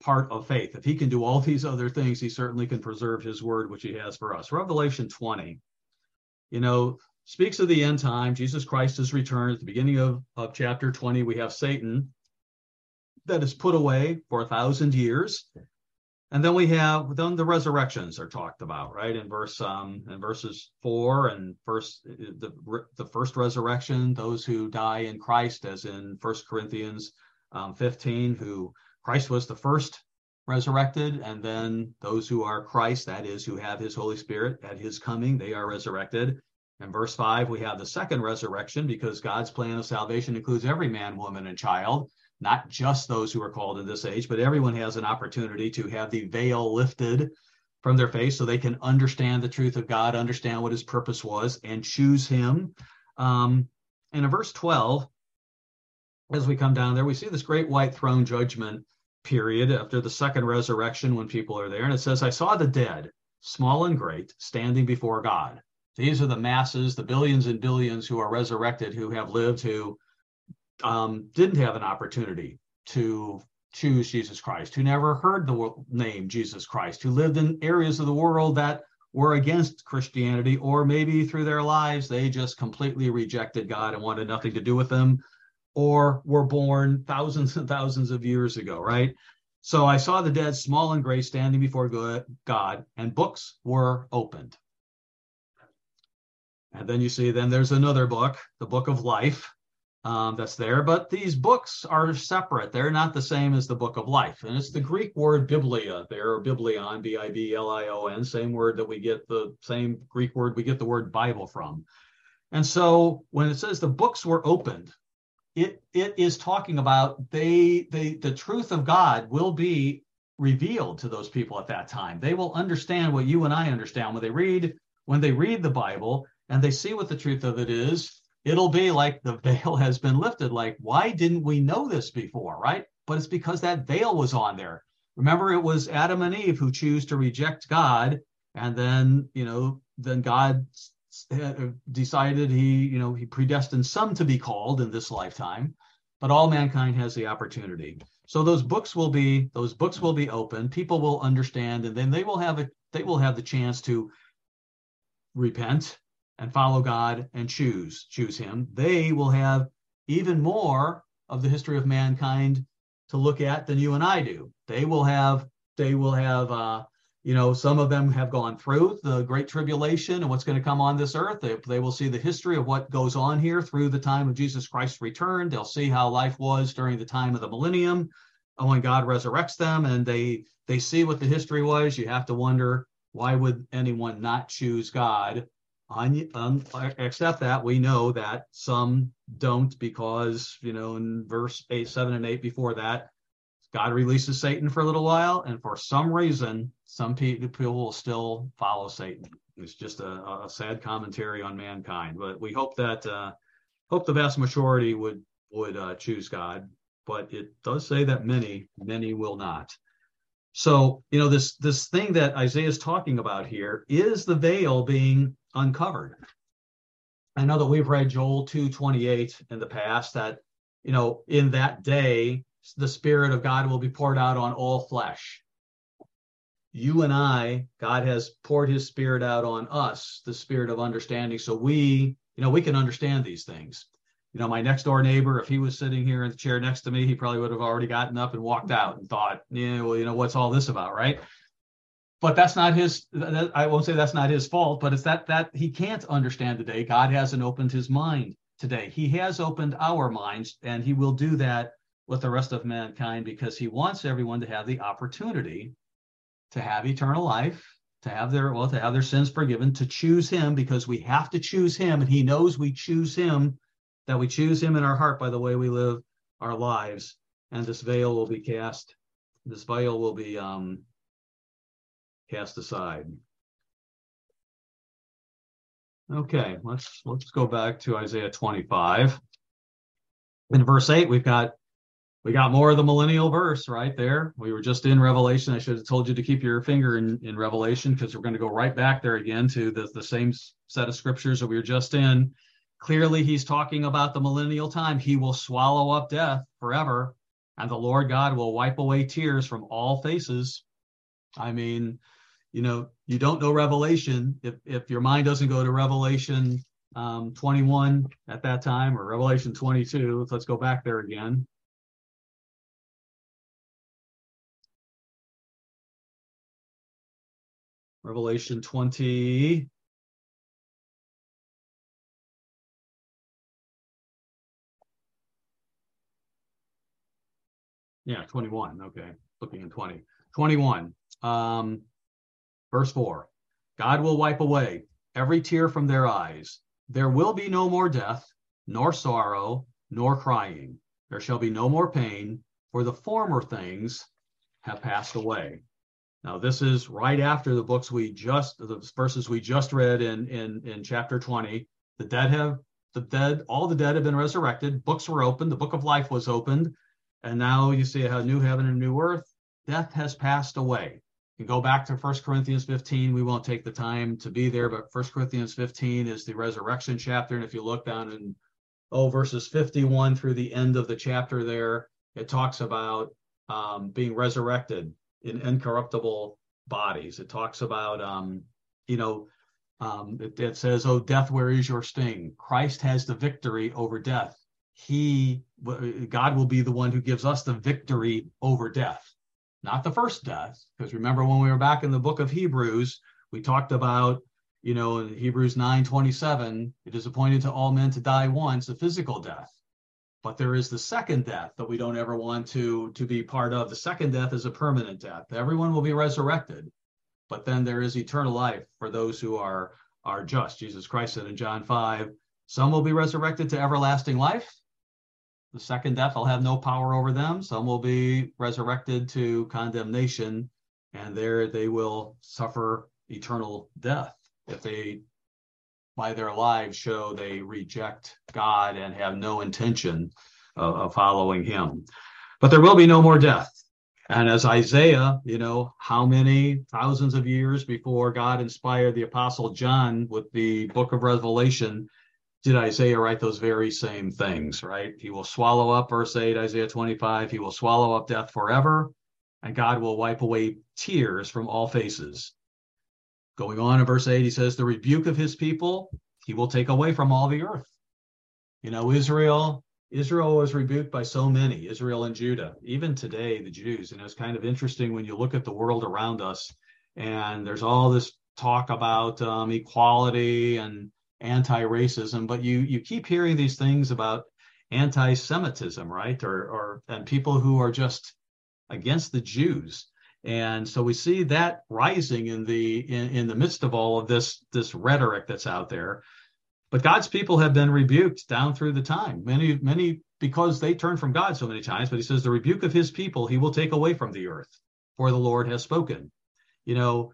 part of faith. If he can do all these other things he certainly can preserve his word which he has for us. Revelation 20 you know speaks of the end time. Jesus Christ has returned. At the beginning of, of chapter 20, we have Satan that is put away for a thousand years. And then we have then the resurrections are talked about, right? In verse um in verses four and first the the first resurrection, those who die in Christ, as in First Corinthians um, 15, who Christ was the first resurrected, and then those who are Christ, that is, who have his Holy Spirit at his coming, they are resurrected. In verse 5, we have the second resurrection because God's plan of salvation includes every man, woman, and child, not just those who are called in this age, but everyone has an opportunity to have the veil lifted from their face so they can understand the truth of God, understand what his purpose was, and choose him. Um, and in verse 12, as we come down there, we see this great white throne judgment period after the second resurrection when people are there. And it says, I saw the dead, small and great, standing before God. These are the masses, the billions and billions who are resurrected, who have lived, who um, didn't have an opportunity to choose Jesus Christ, who never heard the name Jesus Christ, who lived in areas of the world that were against Christianity, or maybe through their lives they just completely rejected God and wanted nothing to do with them, or were born thousands and thousands of years ago, right? So I saw the dead, small and gray, standing before God, and books were opened. And then you see, then there's another book, the book of life, um, that's there. But these books are separate. They're not the same as the book of life. And it's the Greek word biblia there, or biblion, B I B L I O N, same word that we get the same Greek word we get the word Bible from. And so when it says the books were opened, it it is talking about they they the truth of God will be revealed to those people at that time. They will understand what you and I understand when they read when they read the Bible and they see what the truth of it is, it'll be like the veil has been lifted. Like, why didn't we know this before, right? But it's because that veil was on there. Remember, it was Adam and Eve who choose to reject God, and then you know, then God eh, eh, decided he, you know, he predestined some to be called in this lifetime, but all mankind has the opportunity. So those books will be those books will be open. People will understand, and then they will have a they will have the chance to repent and follow God and choose choose him, they will have even more of the history of mankind to look at than you and I do. They will have they will have uh, you know some of them have gone through the great tribulation and what's going to come on this earth. They, they will see the history of what goes on here through the time of jesus christ's return they'll see how life was during the time of the millennium when god resurrects them and they they see what the history was. You have to wonder why would anyone not choose god on, on except that we know that some don't because you know in verse 8 7 and 8 before that god releases satan for a little while and for some reason some people will still follow satan. It's just a, a sad commentary on mankind but we hope that uh, hope the vast majority would would uh, choose god but it does say that many many will not. So you know this this thing that isaiah is talking about here is the veil being uncovered. I know that we've read Joel 2:28 in the past that you know in that day the spirit of God will be poured out on all flesh. You and I, God has poured his spirit out on us, the spirit of understanding so we, you know, we can understand these things. You know, my next door neighbor, if he was sitting here in the chair next to me, he probably would have already gotten up and walked out and thought, yeah, well, you know, what's all this about, right? But that's not his i won't say that's not his fault but it's that that he can't understand today god hasn't opened his mind today. He has opened our minds, and he will do that with the rest of mankind because he wants everyone to have the opportunity to have eternal life, to have their well, to have their sins forgiven, to choose him because we have to choose him, and he knows we choose him, that we choose him in our heart by the way we live our lives, and this veil will be cast, this veil will be um, cast aside. Okay, let's let's go back to Isaiah 25. In verse 8, we've got we got more of the millennial verse right there. We were just in Revelation. I should have told you to keep your finger in, in Revelation because we're going to go right back there again to the, the same set of scriptures that we were just in. Clearly, he's talking about the millennial time. He will swallow up death forever, and the Lord God will wipe away tears from all faces. I mean, you know, you don't know Revelation if if your mind doesn't go to Revelation um, 21 at that time or Revelation 22. Let's go back there again. Revelation 20. Yeah, 21. Okay. Looking at 20. 21. Um, Verse 4 God will wipe away every tear from their eyes. There will be no more death, nor sorrow, nor crying. There shall be no more pain, for the former things have passed away. Now, this is right after the books we just, the verses we just read in, in, in chapter 20. The dead have, the dead, all the dead have been resurrected. Books were opened. The book of life was opened. And now you see a new heaven and new earth. Death has passed away can go back to 1 Corinthians 15. We won't take the time to be there, but 1 Corinthians 15 is the resurrection chapter. And if you look down in oh verses 51 through the end of the chapter there, it talks about um, being resurrected in incorruptible bodies. It talks about um, you know um, it, it says, "Oh death, where is your sting?" Christ has the victory over death. He God will be the one who gives us the victory over death not the first death. Because remember when we were back in the book of Hebrews, we talked about, you know, Hebrews 9 27, it is appointed to all men to die once, a physical death. But there is the second death that we don't ever want to, to be part of. The second death is a permanent death. Everyone will be resurrected, but then there is eternal life for those who are, are just. Jesus Christ said in John 5, some will be resurrected to everlasting life, the second death will have no power over them. Some will be resurrected to condemnation, and there they will suffer eternal death if they, by their lives, show they reject God and have no intention of, of following Him. But there will be no more death. And as Isaiah, you know, how many thousands of years before God inspired the Apostle John with the book of Revelation, did Isaiah write those very same things, right? He will swallow up, verse 8, Isaiah 25, he will swallow up death forever, and God will wipe away tears from all faces. Going on in verse 8, he says, The rebuke of his people he will take away from all the earth. You know, Israel, Israel was rebuked by so many, Israel and Judah, even today, the Jews. And it's kind of interesting when you look at the world around us, and there's all this talk about um, equality and anti-racism, but you you keep hearing these things about anti-Semitism, right? Or or and people who are just against the Jews. And so we see that rising in the in, in the midst of all of this this rhetoric that's out there. But God's people have been rebuked down through the time. Many, many because they turn from God so many times, but he says the rebuke of his people he will take away from the earth, for the Lord has spoken. You know,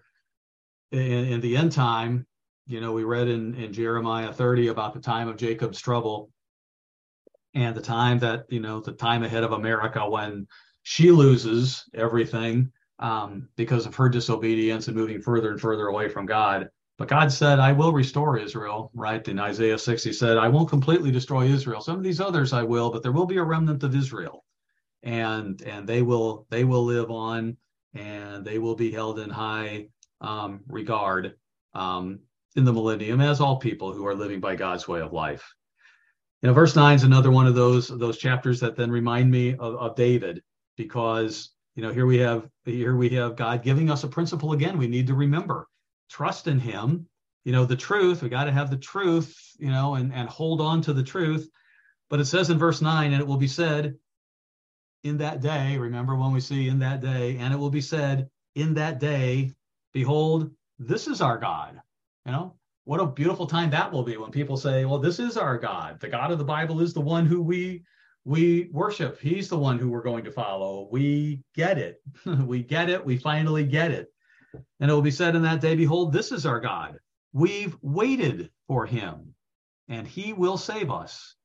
in, in the end time, you know, we read in, in Jeremiah 30 about the time of Jacob's trouble and the time that, you know, the time ahead of America when she loses everything um, because of her disobedience and moving further and further away from God. But God said, I will restore Israel, right? In Isaiah 6, he said, I won't completely destroy Israel. Some of these others I will, but there will be a remnant of Israel. And and they will they will live on and they will be held in high um, regard. Um, in the millennium, as all people who are living by God's way of life. You know, verse nine is another one of those those chapters that then remind me of, of David, because you know here we have here we have God giving us a principle again. We need to remember trust in Him, you know, the truth. We got to have the truth, you know, and, and hold on to the truth. But it says in verse 9, and it will be said in that day, remember when we see in that day, and it will be said in that day, behold, this is our God. You know, what a beautiful time that will be when people say, well, this is our God. The God of the Bible is the one who we we worship. He's the one who we're going to follow. We get it. we get it. We finally get it. And it will be said in that day, Behold, this is our God. We've waited for him, and he will save us.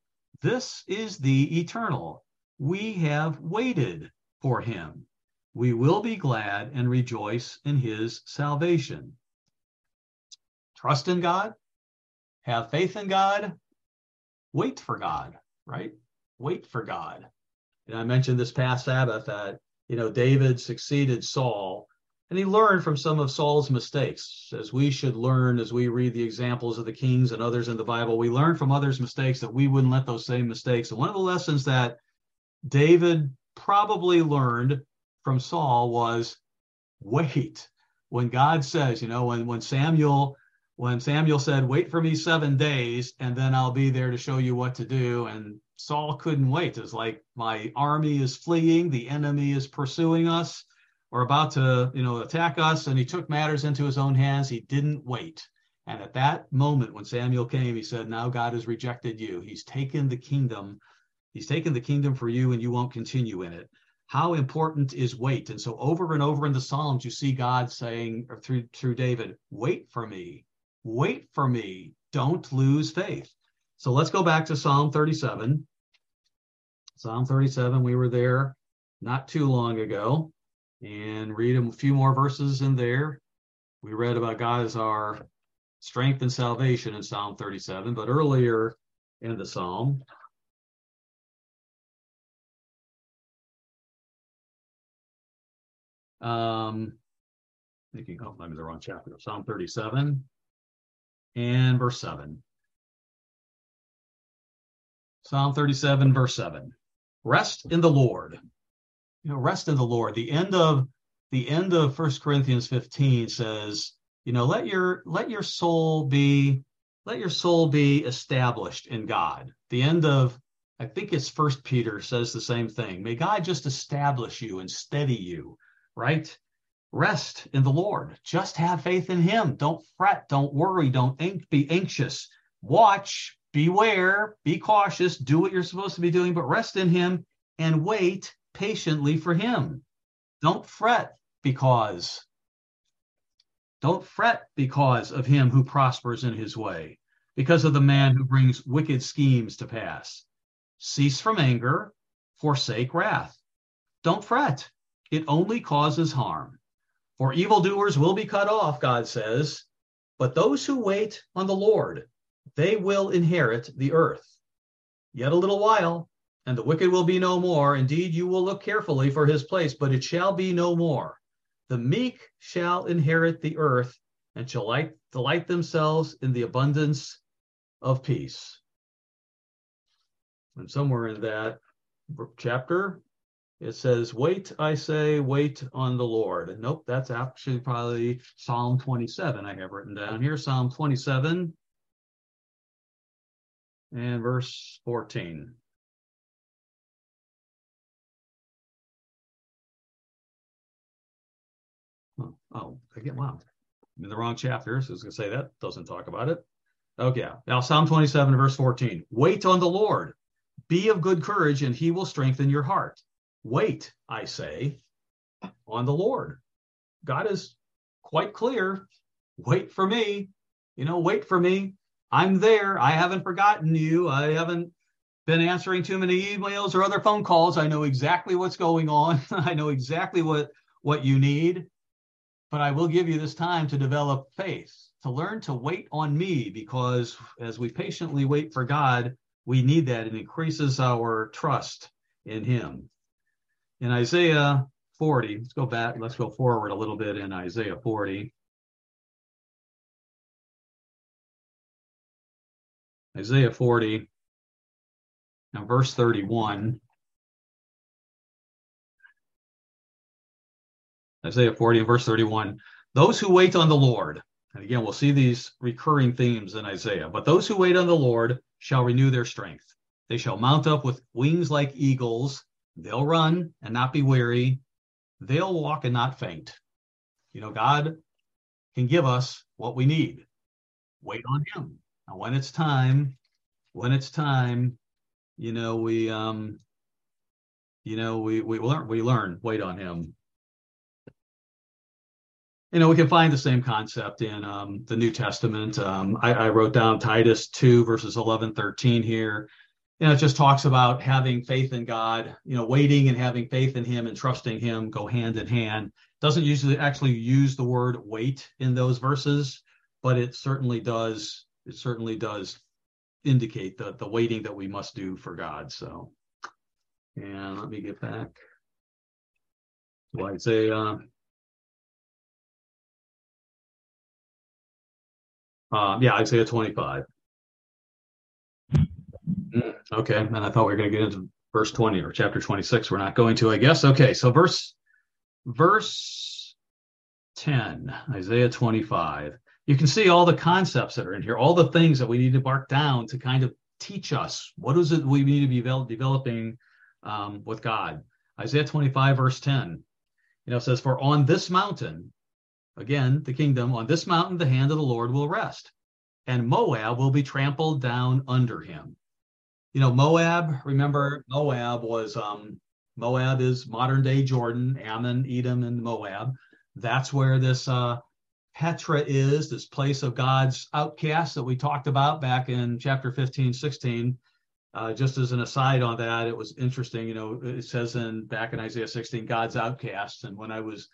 This is the eternal. We have waited for him. We will be glad and rejoice in his salvation. Trust in God, have faith in God, wait for God, right? wait for God. And I mentioned this past Sabbath that, you know, David succeeded Saul and he learned from some of Saul's mistakes, as we should learn as we read the examples of the kings and others in the Bible. We learn from others' mistakes that we wouldn't let those same mistakes. And one of the lessons that David probably learned from Saul was wait. When God says, you know, when when Samuel when Samuel said, "Wait for me 7 days and then I'll be there to show you what to do." And Saul couldn't wait. It's like my army is fleeing, the enemy is pursuing us or about to, you know, attack us, and he took matters into his own hands. He didn't wait. And at that moment, when Samuel came, he said, Now God has rejected you. He's taken the kingdom. He's taken the kingdom for you, and you won't continue in it. How important is wait? And so over and over in the Psalms, you see God saying, or through through David, wait for me, wait for me, don't lose faith. So let's go back to Psalm 37. Psalm 37, we were there not too long ago and read a few more verses in there. We read about God as our strength and salvation in Psalm 37, but earlier in the Psalm, um, thinking, oh, I'm in the wrong chapter. Psalm 37 and verse 7. Psalm 37, verse 7 rest in the Lord. You know, rest in the Lord. The end of the end of First Corinthians 15 says, you know, let your let your soul be let your soul be established in God. The end of I think it's First Peter says the same thing. May God just establish you and steady you, right? Rest in the Lord. Just have faith in Him. Don't fret. Don't worry. Don't be anxious. Watch, beware, be cautious, do what you're supposed to be doing, but rest in Him and wait patiently for Him. Don't fret because. Don't fret because of him who prospers in his way, because of the man who brings wicked schemes to pass. Cease from anger, forsake wrath. Don't fret, it only causes harm. For evildoers will be cut off, God says, but those who wait on the Lord they will inherit the earth. Yet a little while, and the wicked will be no more. Indeed, you will look carefully for his place, but it shall be no more. The meek shall inherit the earth and shall light, delight themselves in the abundance of peace. And somewhere in that chapter, it says, Wait, I say, wait on the Lord. And nope, that's actually probably Psalm 27 I have written down here. Psalm 27 and verse 14. Oh, oh get wow. I'm in the wrong chapter, so I was going to say that doesn't talk about it. Okay, now Psalm 27, verse 14. Wait on the Lord, be of good courage, and he will strengthen your heart. Wait, I say, on the Lord. God is quite clear. Wait for me. You know, wait for me. I'm there. I haven't forgotten you. I haven't been answering too many emails or other phone calls. I know exactly what's going on. I know exactly what what you need. But I will give you this time to develop faith, to learn to wait on me because as we patiently wait for God, we need that. It increases our trust in him. In Isaiah 40, let's go back, let's go forward a little bit in Isaiah 40. Isaiah 40 and verse 31. Isaiah 40 and verse 31. Those who wait on the Lord And again, we'll see these recurring themes in Isaiah. But those who wait on the Lord shall renew their strength. They shall mount up with wings like eagles. They'll run and not be weary. They'll walk and not faint. You know, God can give us what we need. Wait on Him. And when it's time, when it's time, you know, we um, you know, we we learn we learn. Wait on Him you know, we can find the same concept in um, the New Testament. Um, I, I, wrote down Titus 2, verses 11, 13 here. You know, it just talks about having faith in God, you know, waiting and having faith in Him and trusting Him go hand in hand. Doesn't usually actually use the word wait in those verses, but it certainly does, it certainly does indicate the, the waiting that we must do for God. So, and let me get back to Isaiah. Uh, yeah, Isaiah 25. Mm, okay, and I thought we were going to get into verse 20 or chapter 26. We're not going to, I guess. Okay, so verse verse 10, Isaiah 25. You can see all the concepts that are in here, all the things that we need to mark down to kind of teach us what is it we need to be developing um, with God. Isaiah 25, verse 10, you know, says, For on this mountain again, the kingdom, on this mountain the hand of the Lord will rest, and Moab will be trampled down under him. You know, Moab, remember, Moab was, um, Moab is modern day Jordan, Ammon, Edom, and Moab. That's where this uh, Petra is, this place of God's outcast that we talked about back in chapter 15, 16. Uh, just as an aside on that, it was interesting. You know, it says in back in Isaiah 16, God's outcasts. And when I was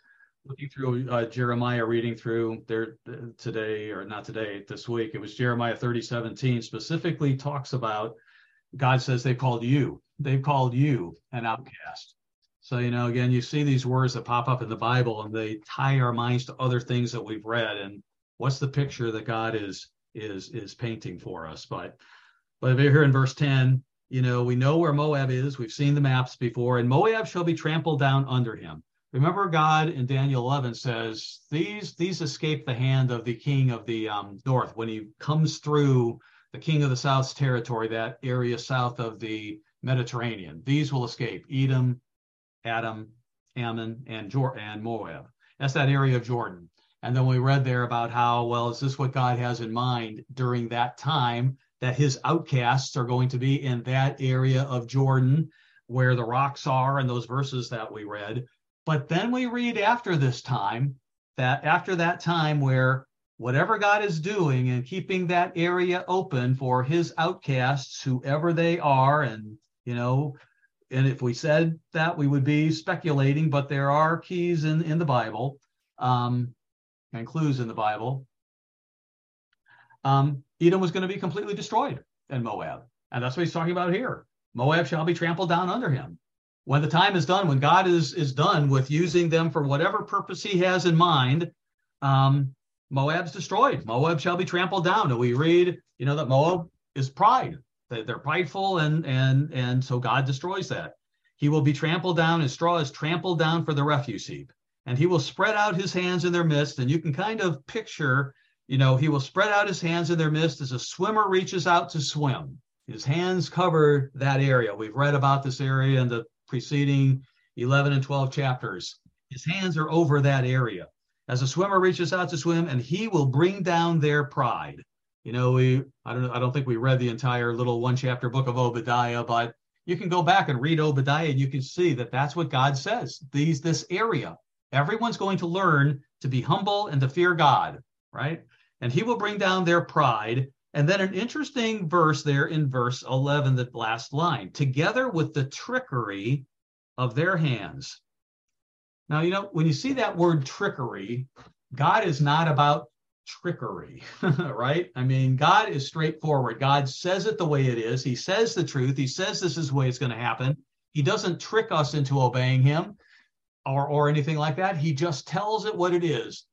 looking through uh, Jeremiah, reading through there uh, today, or not today, this week, it was Jeremiah 30, 17, specifically talks about God says they've called you, they've called you an outcast. So, you know, again, you see these words that pop up in the Bible and they tie our minds to other things that we've read. And what's the picture that God is is is painting for us? But but here in verse 10, you know, we know where Moab is. We've seen the maps before, and Moab shall be trampled down under him. Remember, God in Daniel 11 says these these escape the hand of the king of the um, north when he comes through the king of the south's territory, that area south of the Mediterranean. These will escape Edom, Adam, Ammon, and Jor- and Moab. That's that area of Jordan. And then we read there about how well is this what God has in mind during that time that His outcasts are going to be in that area of Jordan where the rocks are, and those verses that we read but then we read after this time that after that time where whatever God is doing and keeping that area open for his outcasts, whoever they are, and you know, and if we said that, we would be speculating, but there are keys in, in the Bible um, and clues in the Bible. Um, Edom was going to be completely destroyed in Moab. And that's what he's talking about here. Moab shall be trampled down under him when the time is done, when God is is done with using them for whatever purpose He has in mind, um, Moab's destroyed. Moab shall be trampled down. And we read, you know, that Moab is pride. They're prideful, and and and so God destroys that. He will be trampled down, as straw is trampled down for the refuse heap, and He will spread out His hands in their midst. And you can kind of picture, you know, He will spread out His hands in their midst as a swimmer reaches out to swim. His hands cover that area. We've read about this area in the preceding 11 and 12 chapters. His hands are over that area. As a swimmer reaches out to swim, and he will bring down their pride. You know, we I don't I don't think we read the entire little one chapter book of Obadiah, but you can go back and read Obadiah and you can see that that's what God says. These this area, everyone's going to learn to be humble and to fear God, right? And he will bring down their pride and then an interesting verse there in verse 11, the last line, together with the trickery of their hands. Now, you know, when you see that word trickery, God is not about trickery, right? I mean, God is straightforward. God says it the way it is. He says the truth. He says this is the way it's going to happen. He doesn't trick us into obeying him or, or anything like that. He just tells it what it is.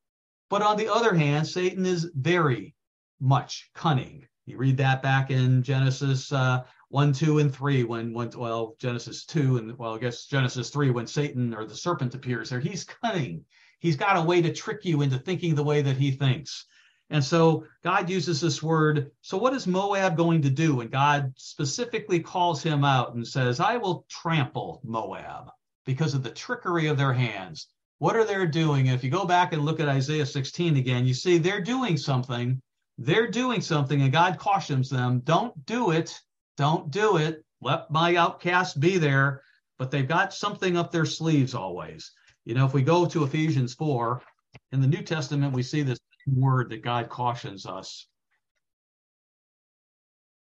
But on the other hand, Satan is very much cunning. You read that back in Genesis uh, 1, 2, and 3, when, when, well, Genesis 2, and well, I guess Genesis 3, when Satan or the serpent appears there. He's cunning. He's got a way to trick you into thinking the way that he thinks. And so God uses this word. So, what is Moab going to do? And God specifically calls him out and says, I will trample Moab because of the trickery of their hands. What are they doing? If you go back and look at Isaiah 16 again, you see they're doing something. They're doing something, and God cautions them don't do it. Don't do it. Let my outcast be there. But they've got something up their sleeves always. You know, if we go to Ephesians 4, in the New Testament, we see this word that God cautions us.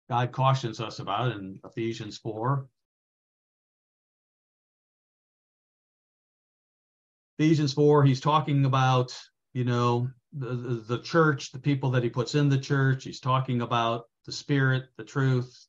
God cautions us about in Ephesians 4. Ephesians 4, he's talking about, you know, the, the church, the people that he puts in the church. He's talking about the spirit, the truth,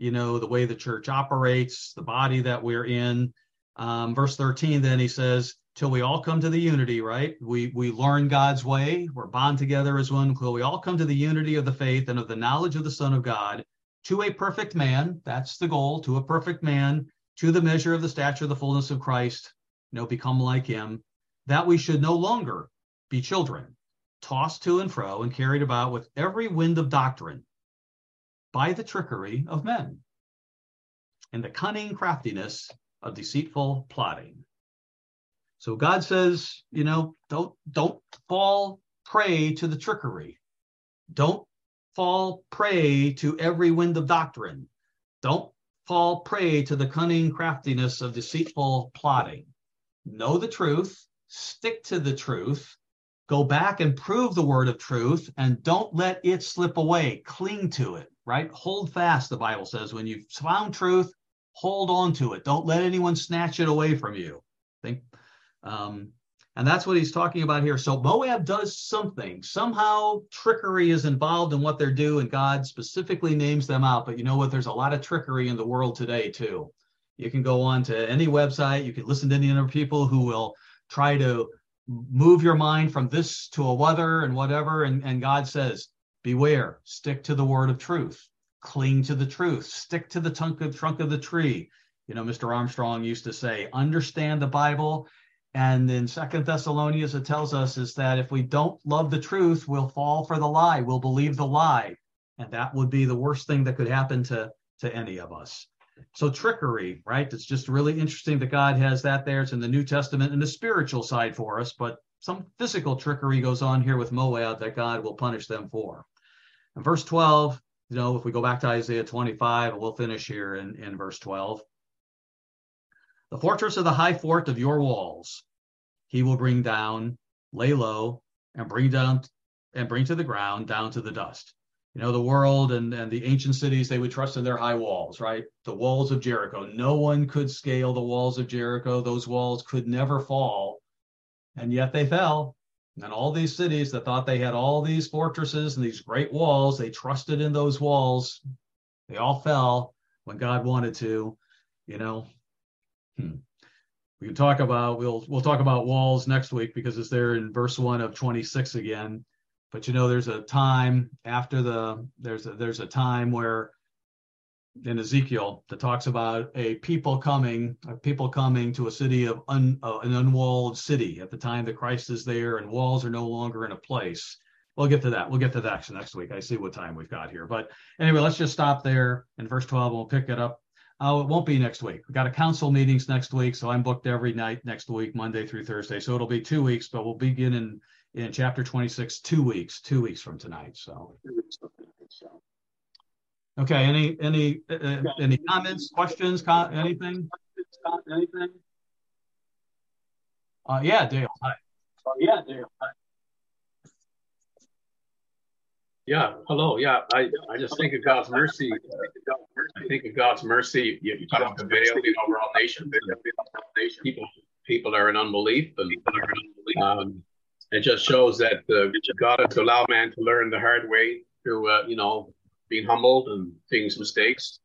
you know, the way the church operates, the body that we're in. Um, verse 13, then he says, till we all come to the unity, right? We we learn God's way. We're bond together as one. Till we all come to the unity of the faith and of the knowledge of the Son of God, to a perfect man. That's the goal. To a perfect man, to the measure of the stature of the fullness of Christ. You know, become like Him. That we should no longer be children, tossed to and fro and carried about with every wind of doctrine, by the trickery of men, and the cunning craftiness of deceitful plotting. So God says, you know, don't don't fall prey to the trickery. Don't fall prey to every wind of doctrine. Don't fall prey to the cunning craftiness of deceitful plotting. Know the truth, stick to the truth, go back and prove the word of truth, and don't let it slip away. Cling to it, right? Hold fast, the Bible says. When you've found truth, hold on to it. Don't let anyone snatch it away from you. Think um, and that's what he's talking about here. So Moab does something. Somehow trickery is involved in what they're doing. God specifically names them out. But you know what? There's a lot of trickery in the world today, too. You can go on to any website, you can listen to any other people who will try to move your mind from this to a other and whatever. And, and God says, beware, stick to the word of truth, cling to the truth, stick to the trunk of, trunk of the tree. You know, Mr. Armstrong used to say, understand the Bible and in Second Thessalonians, it tells us is that if we don't love the truth, we'll fall for the lie. We'll believe the lie, and that would be the worst thing that could happen to to any of us. So trickery, right? It's just really interesting that God has that there. It's in the New Testament and the spiritual side for us, but some physical trickery goes on here with Moab that God will punish them for. In verse 12, you know, if we go back to Isaiah 25, we'll finish here in, in verse 12. The fortress of the high fort of your walls, he will bring down, lay low, and bring down and bring to the ground down to the dust. You know, the world and, and the ancient cities, they would trust in their high walls, right? The walls of Jericho. No one could scale the walls of Jericho. Those walls could never fall. And yet they fell. And all these cities that thought they had all these fortresses and these great walls, they trusted in those walls. They all fell when God wanted to. You know, Hmm. We can talk about we'll we'll talk about walls next week because it's there in verse one of 26 again. But you know, there's a time after the there's a there's a time where in Ezekiel that talks about a people coming, a people coming to a city of un, uh, an unwalled city at the time that Christ is there, and walls are no longer in a place. We'll get to that. We'll get to that next week. I see what time we've got here, but anyway, let's just stop there in verse 12. And we'll pick it up Oh, it won't be next week. We've got a council meetings next week, so I'm booked every night next week, Monday through Thursday. So it'll be two weeks, but we'll begin in in chapter 26, two weeks, two weeks from tonight. So. Okay. Any any uh, any comments, questions, con- anything? Anything? Uh, yeah, Dale. Hi. Oh, yeah, Dale. Hi. Yeah, hello. Yeah, I, I just think of God's mercy. I think of God's mercy. You, you talk about the veil the overall nation. People, people are in unbelief, and um, it just shows that uh, God has allowed man to learn the hard way through, uh, you know, being humbled and making mistakes.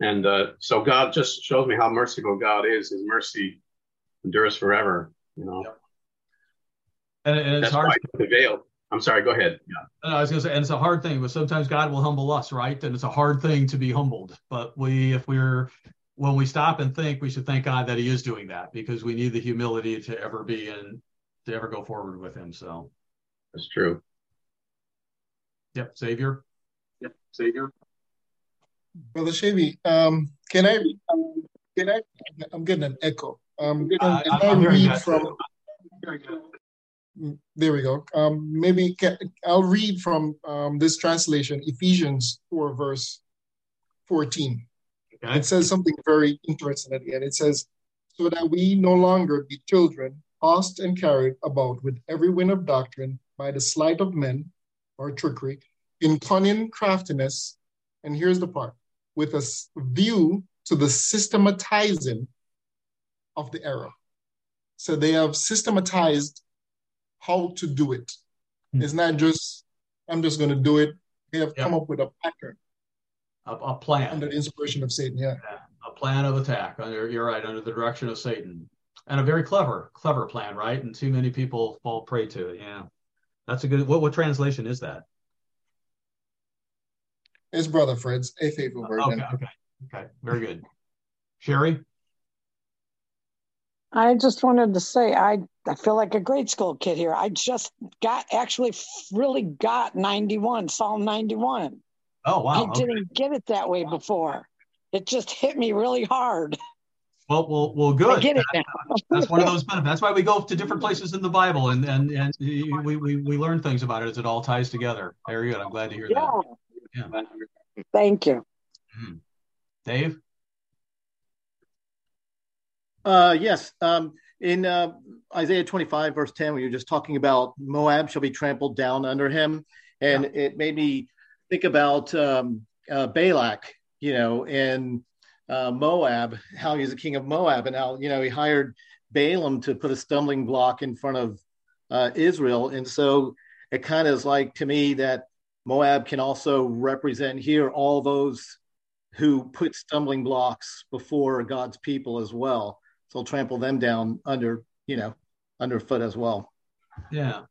And uh, so God just shows me how merciful God is. His mercy endures forever. You know. And, and it's That's hard. The veil I'm sorry, go ahead. Yeah. I was going to say, and it's a hard thing, but sometimes God will humble us, right? And it's a hard thing to be humbled. But we, if we're, when we stop and think, we should thank God that He is doing that because we need the humility to ever be and to ever go forward with Him. So that's true. Yep, Xavier. Xavier. Brother Shavy, um, can I? Can I? I'm getting an echo. Um, can, Uh, I I'm read from? too. Very good. There we go. Um, maybe can, I'll read from um, this translation, Ephesians 4, verse 14. Okay. It says something very interesting at the end. It says, So that we no longer be children, tossed and carried about with every wind of doctrine by the sleight of men or trickery, in cunning craftiness. And here's the part with a view to the systematizing of the error. So they have systematized how to do it. Hmm. It's not just, I'm just going to do it. They have Yeah. come up with a pattern A, a plan. under the inspiration of Satan. Yeah. a plan of attack under you're right under the direction of satan and a very clever clever plan right and too many people fall prey to it yeah that's a good what, what translation is that It's Brother Fred's, a faithful uh, version. okay okay okay very good sherry I just wanted to say I I feel like a grade school kid here. I just got actually really got 91 Psalm 91. oh wow I okay. didn't get it that way before. It just hit me really hard. well well well I good get it now. that's one of those benefits that's why we go to different places in the bible and and and we we, we learn things about it as it all ties together very good i'm glad to hear Yeah. that yeah Thank you. dave Uh, yes. Um, in uh, Isaiah 25, verse 10, when you're just talking about Moab shall be trampled down under him. And it made me think about um, uh, Balak, you know, and uh, Moab, how he's the king of Moab, and how, you know, he hired Balaam to put a stumbling block in front of uh, Israel. And so it kind of is like to me that Moab can also represent here all those who put stumbling blocks before God's people as well. So trample them down under, you know, underfoot as well. Yeah.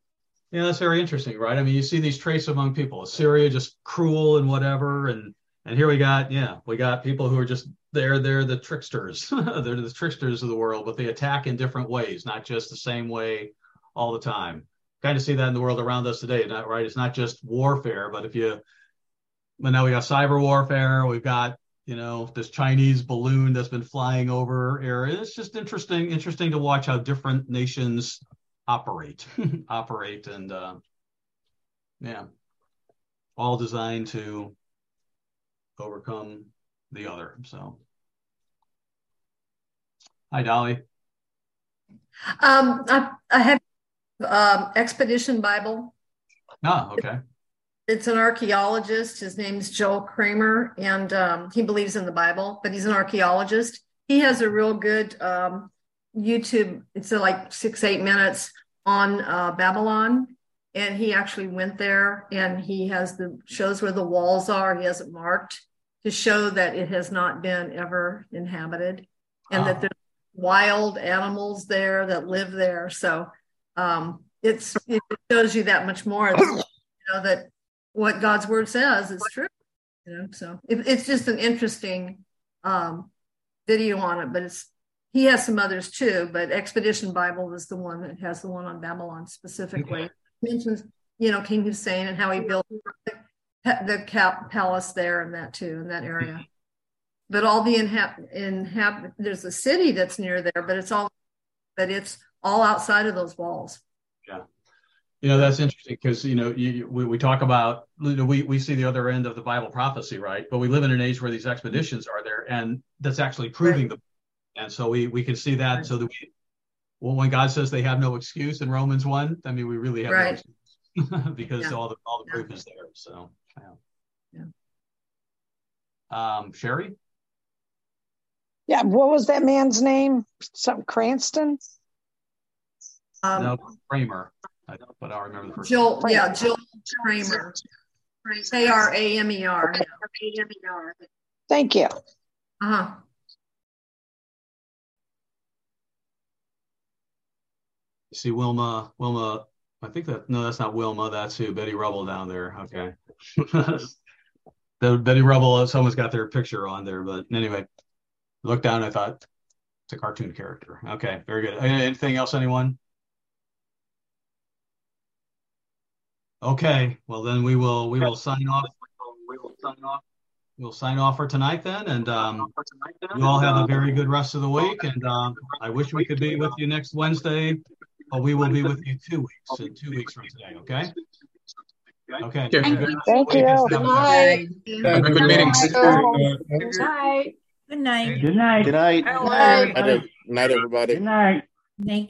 Yeah, that's very interesting, right? I mean, you see these traits among people. Assyria just cruel and whatever, and and here we got, yeah, we got people who are just they're they're the tricksters. they're the tricksters of the world, but they attack in different ways, not just the same way all the time. Kind of see that in the world around us today, not right? It's not just warfare, but if you but now we got cyber warfare, we've got you know this Chinese balloon that's been flying over area. It's just interesting, interesting to watch how different nations operate operate and uh, yeah all designed to overcome the other so hi dolly Um, I, I have um, Expedition Bible. ah okay It's an archaeologist. His name's Joel Kramer, and um, he believes in the Bible, but he's an archaeologist. He has a real good um, YouTube. It's like six, eight minutes on uh, Babylon, and he actually went there, and he has the shows where the walls are. He has it marked to show that it has not been ever inhabited, and Ah. that there's wild animals there that live there. So um, it's it shows you that much more. You know that what God's word says is true. You know, so it, it's just an interesting um, video on it. But it's he has some others too. But Expedition Bible is the one that has the one on Babylon specifically. Mentions you know King Hussein and how he built the, the cap, palace there and that too in that area. But all the inhab inhab there's a city that's near there, but it's all but it's all outside of those walls. Yeah. You know that's interesting because you know you, you- we, we talk about you know, we, we see the other end of the bible prophecy right but we live in an age where these expeditions are there and that's actually proving the and so we we can see that so that we well when god says they have no excuse in romans 1 i mean we really have no excuse because Yeah. all the all the Yeah. proof is there so yeah. Yeah. um sherry Yeah, what was that man's name? Some Cranston? Um, no kramer I don't, but i remember the first Jill, yeah, Jill Kramer. K R A M E R. Thank you. Uh-huh. see Wilma, Wilma, I think that, no, that's not Wilma. That's who, Betty Rubble down there. Okay. the Betty Rubble, someone's got their picture on there, but anyway, look down. I thought it's a cartoon character. Okay. Very good. Anything else, anyone? Okay, well then we will we will sign off. We will sign off. We'll sign off for tonight then, and um, you all have a very good rest of the week. And um, I wish we could be with you next Wednesday, but we will be with you two weeks, in two weeks from today. Okay. Okay. Thank you. Thank you. Good Bye. Have a good meeting. Good night. Good night. Good night. Good night. Bye. Night, everybody. Good night. Thank